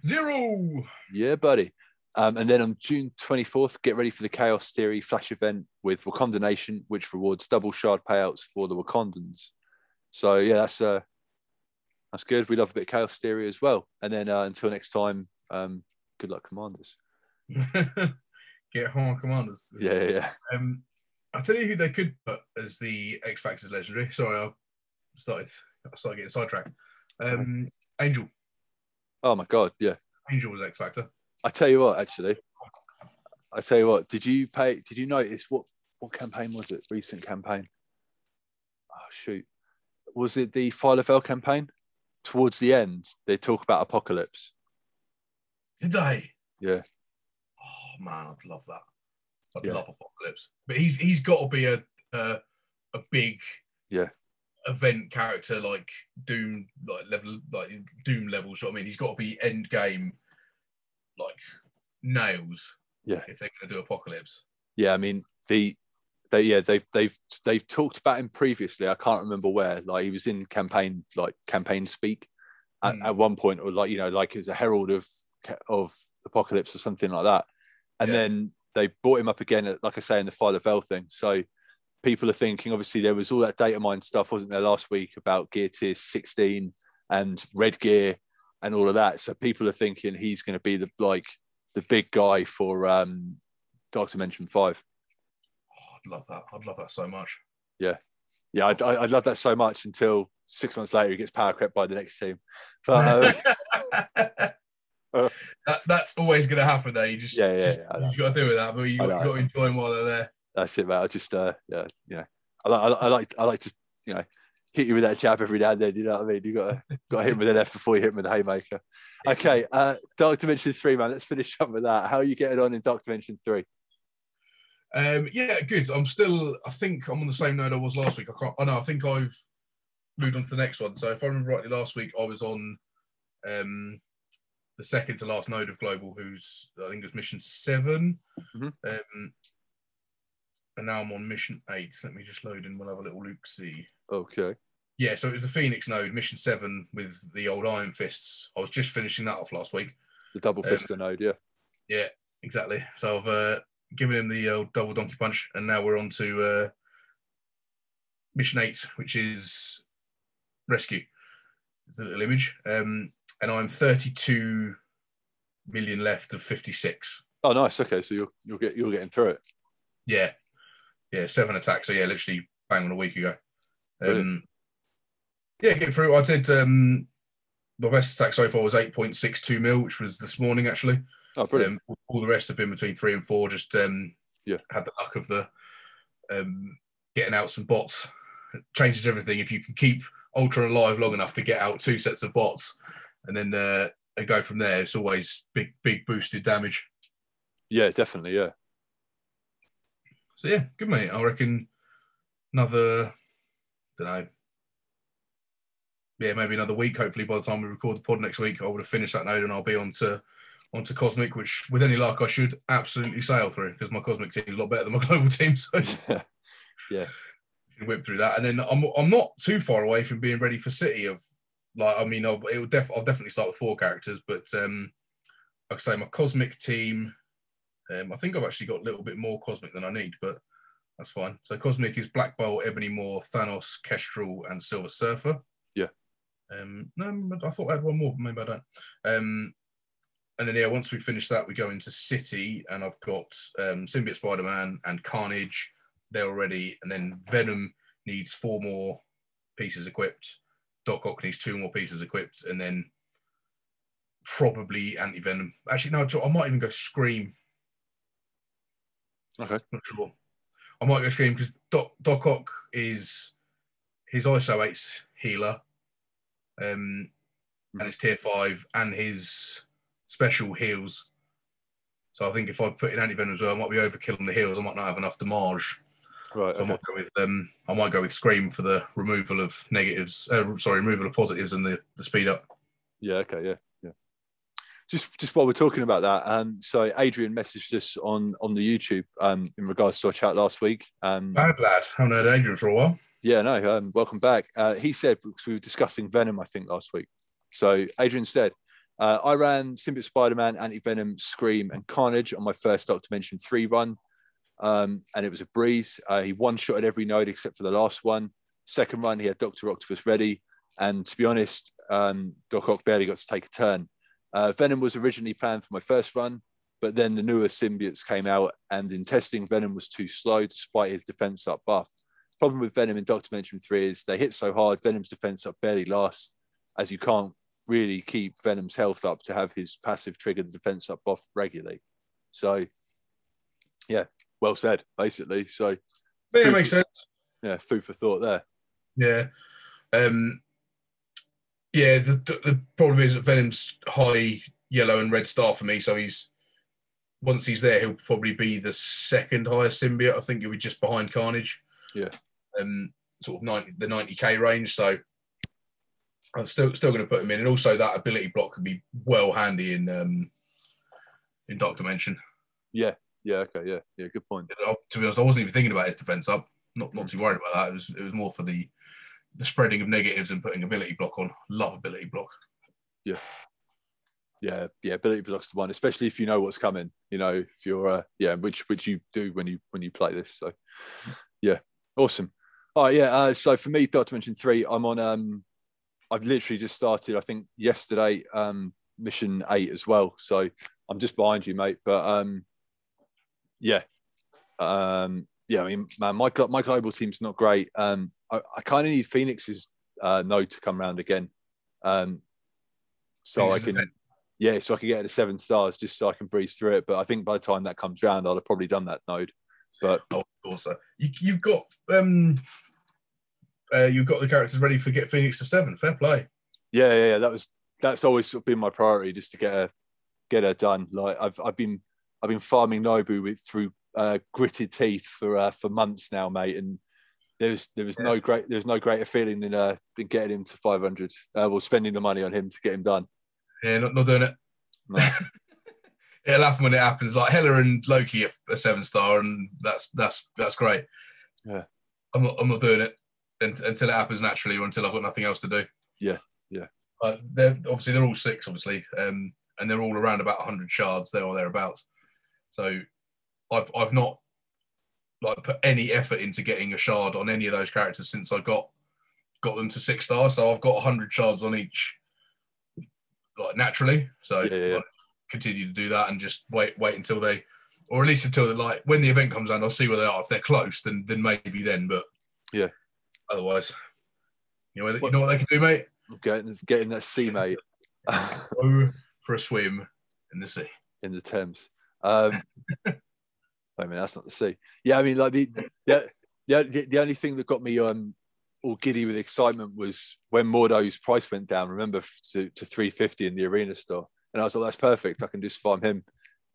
Zero. Yeah, buddy. Um, and then on June 24th, get ready for the Chaos Theory Flash event with Wakanda Nation, which rewards double shard payouts for the Wakandans. So yeah, that's uh, that's good. We love a bit of Chaos Theory as well. And then uh, until next time, um, good luck, Commanders. Get home commanders. Yeah, yeah, yeah. Um, I'll tell you who they could put as the X Factors legendary. Sorry, I started I started getting sidetracked. Um, Angel. Oh my god, yeah. Angel was X Factor. I tell you what, actually, I tell you what. Did you pay? Did you notice what what campaign was it? Recent campaign. Oh shoot, was it the Phyla-Vell campaign? Towards the end, they talk about apocalypse. Did they? Yeah. Oh man, I'd love that. I'd Yeah. love Apocalypse. But he's he's got to be a a, a big Yeah. event character like Doom like level like Doom know what I mean, he's got to be end game like nails. Yeah. If they're going to do Apocalypse. Yeah, I mean the they yeah they've they've they've talked about him previously. I can't remember where. Like he was in campaign like campaign speak at, Hmm. at one point, or like you know like as a herald of of apocalypse or something like that. And Yeah. then they brought him up again, at, like I say, in the Phyla-Vell thing. So people are thinking, obviously, there was all that data mine stuff, wasn't there, last week about gear tier 16 and red gear and all of that. So people are thinking he's going to be the like the big guy for um, Dark Dimension Five. Oh, I'd love that. I'd love that so much. Yeah, I'd, I- I'd love that so much until six months later he gets power crept by the next team. But Uh, that, that's always going to happen. There, you just Yeah, yeah, just- yeah, you've got to do with that, but you I got, to enjoy them while they're there. that's it, mate. I just uh, yeah, you know, I, like I, I like I like to you know hit you with that jab every now and then. You know what I mean? You got to got to hit him with the left before you hit him with the haymaker. Okay, uh, Dark Dimension three, man. Let's finish up with that. How are you getting on in Dark Dimension three? Um, yeah, good. I'm still. I think I'm on the same note I was last week. I can't. I know. I think I've moved on to the next one. So if I remember rightly, last week I was on um, the second to last node of global, who's I think it was mission 7 Mhm. um, and now I'm on mission eight. Let me just load in. We'll have a little look. See. Okay. Yeah, so it was the Phoenix node, mission seven with the old Iron Fists. I was just finishing that off last week. The double Um, node, yeah. Yeah, exactly. So I've uh, given him the old double donkey punch, and now we're on to uh, mission eight, which is rescue. The little image, um, and I'm 32 million left of 56. Oh, nice. Okay, so you're you're get you're getting through it. Yeah, yeah, seven attacks. So yeah, literally bang on a week ago. Um, yeah, get through. I did. Um, my best attack so far was 8.62 mil, which was this morning actually. Oh, brilliant. Um, all the rest have been between three and four. Just um, Yeah. had the luck of the um, getting out some bots. It changes everything if you can keep Ultron alive long enough to get out two sets of bots, and then uh, and go from there. It's always big, big boosted damage. yeah, definitely. Yeah. So yeah, good mate. I reckon another, don't know. Yeah, maybe another week. Hopefully, by the time we record the pod next week, I would have finished that node and I'll be on to onto Cosmic, which with any luck I should absolutely sail through because my Cosmic team is a lot better than my global team. So Yeah. whip through that, and then I'm I'm not too far away from being ready for City. Of like, I mean, I'll it will def- I'll definitely start with four characters, but um, like I say, my Cosmic team. Um, I think I've actually got a little bit more Cosmic than I need, but that's fine. So Cosmic is Black Bolt, Ebony Maw, Thanos, Kestrel, and Silver Surfer. Yeah. Um, no, I thought I had one more, but maybe I don't. Um, and then yeah, once we finish that, we go into City, and I've got um, Symbiote Spider-Man and Carnage. They're already, and then Venom needs four more pieces equipped. Doc Ock needs two more pieces equipped, and then probably Anti Venom. Actually, no, I might even go Scream. Okay. Not sure. I might go Scream because Doc, Doc Ock is his ISO 8 healer, um, and it's tier five, and his special heals. So I think if I put in anti venom as well, I might be overkill on the heals. I might not have enough damage. Right. So I might go with um, I might go with Scream for the removal of negatives. Uh, sorry, removal of positives and the, the speed up. Yeah. Okay. Yeah. Yeah. Just just while we're talking about that, um, so Adrian messaged us on on the YouTube um in regards to our chat last week. Um, Bad lad. Haven't heard Adrian for a while. Yeah, no, um, welcome back. Uh, he said, because we were discussing Venom, I think, last week. So Adrian said, uh, I ran Symbiote Spider Man, Anti Venom, Scream, and Carnage on my first Dark Dimension 3 run. Um, and it was a breeze. Uh, he one shot at every node except for the last one. Second run, he had Dr. Octopus ready. And to be honest, um, Doc Ock barely got to take a turn. Uh, Venom was originally planned for my first run, but then the newer symbiotes came out, and in testing, Venom was too slow despite his defense up buff problem with Venom in Dark Dimension 3 is they hit so hard, Venom's defense up barely lasts, as you can't really keep Venom's health up to have his passive trigger the defense up buff regularly. So, yeah, well said, basically. So, yeah, it makes sense. yeah, food for thought there. Yeah. Um, yeah, the, the, the problem is that Venom's high yellow and red star for me. So he's once he's there, he'll probably be the second highest symbiote. I think he'll be just behind Carnage. Yeah. Um, sort of 90 the 90k range. So I'm still still going to put him in, and also that ability block could be well handy in um, in Dark Dimension. Yeah, yeah, okay, yeah, yeah, good point. To be honest, I wasn't even thinking about his defense up. Not not too worried about that. It was it was more for the the spreading of negatives and putting ability block on. Love ability block. Yeah, yeah, yeah, ability blocks the one, especially if you know what's coming. You know, if you're, uh, yeah, which which you do when you when you play this. So, yeah, awesome. All right, yeah. Uh, so for me, Dark Dimension three, I'm on. Um, I've literally just started. I think yesterday, um, mission eight as well. So I'm just behind you, mate. But um, yeah, um, yeah. I mean, man, my my global team's not great. Um, I, I kind of need Phoenix's uh, node to come round again. Um, so I Phoenix is can yeah, so I can get it to seven stars just so I can breeze through it. But I think by the time that comes round, I'll have probably done that node. But Oh, also, you, you've got um, uh, you've got the characters ready for Get Phoenix to seven. Fair play. Yeah, yeah, yeah. That was that's always sort of been my priority, just to get her get her done. Like I've I've been I've been farming Nobu with through uh, gritted teeth for uh, for months now, mate, and there's there was yeah. no great there's no greater feeling than uh, than getting him to 500. Uh, well, spending the money on him to get him done. Yeah, not, not doing it. No. It'll happen when it happens. Like Hela and Loki are a seven star, and that's that's that's great. Yeah, I'm not I'm not doing it until it happens naturally, or until I've got nothing else to do. Yeah, yeah. But they're obviously they're all six, obviously, um, and they're all around about 100 shards there or thereabouts. So I've I've not like put any effort into getting a shard on any of those characters since I got got them to six stars. So I've got 100 shards on each, like naturally. So yeah, yeah. continue to do that and just wait wait until they, or at least until they like when the event comes around, I'll see where they are. If they're close, then then maybe then. But yeah, otherwise, you know, you know what they can do, mate. Getting getting that sea, mate. Go for a swim in the sea in the Thames. Um, I mean, that's not the sea. Yeah, I mean, like the the, the, the only thing that got me um all giddy with excitement was when Mordo's price went down. Remember to, to 350 in the arena store, and I was like, that's perfect. I can just farm him.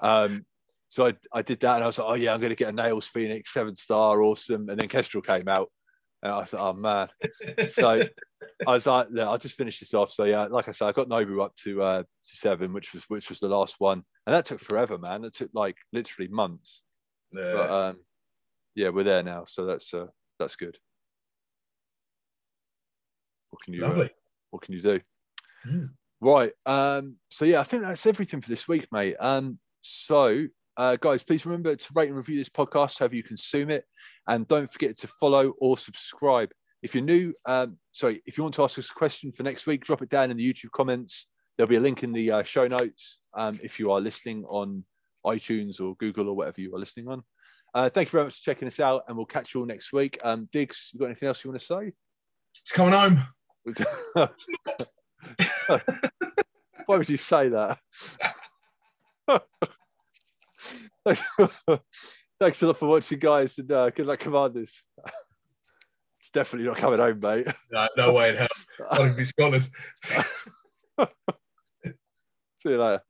Um, so I, I did that, and I was like, oh yeah, I'm going to get a Nails Phoenix seven star, awesome. And then Kestrel came out, and I was like, oh man. so I was like, yeah, I'll just finish this off. So yeah, like I said, I got Nobu up to uh, to seven, which was which was the last one, and that took forever, man. It took like literally months. Yeah. But um, yeah, we're there now, so that's uh, that's good. What can you uh, what can you do? Mm. Right. Um, so yeah, I think that's everything for this week, mate. Um, so uh, guys, please remember to rate and review this podcast however you consume it, and don't forget to follow or subscribe. If you're new, um, sorry, if you want to ask us a question for next week, drop it down in the YouTube comments. There'll be a link in the uh, show notes um, if you are listening on iTunes or Google or whatever you are listening on. Uh, thank you very much for checking us out, and we'll catch you all next week. Um, Diggs, you got anything else you want to say? It's coming home. Why would you say that? Thanks a lot for watching, guys, and uh, good luck, Commanders. it's definitely not coming home, mate. No, no way in hell. I'll be Scotland. See you later.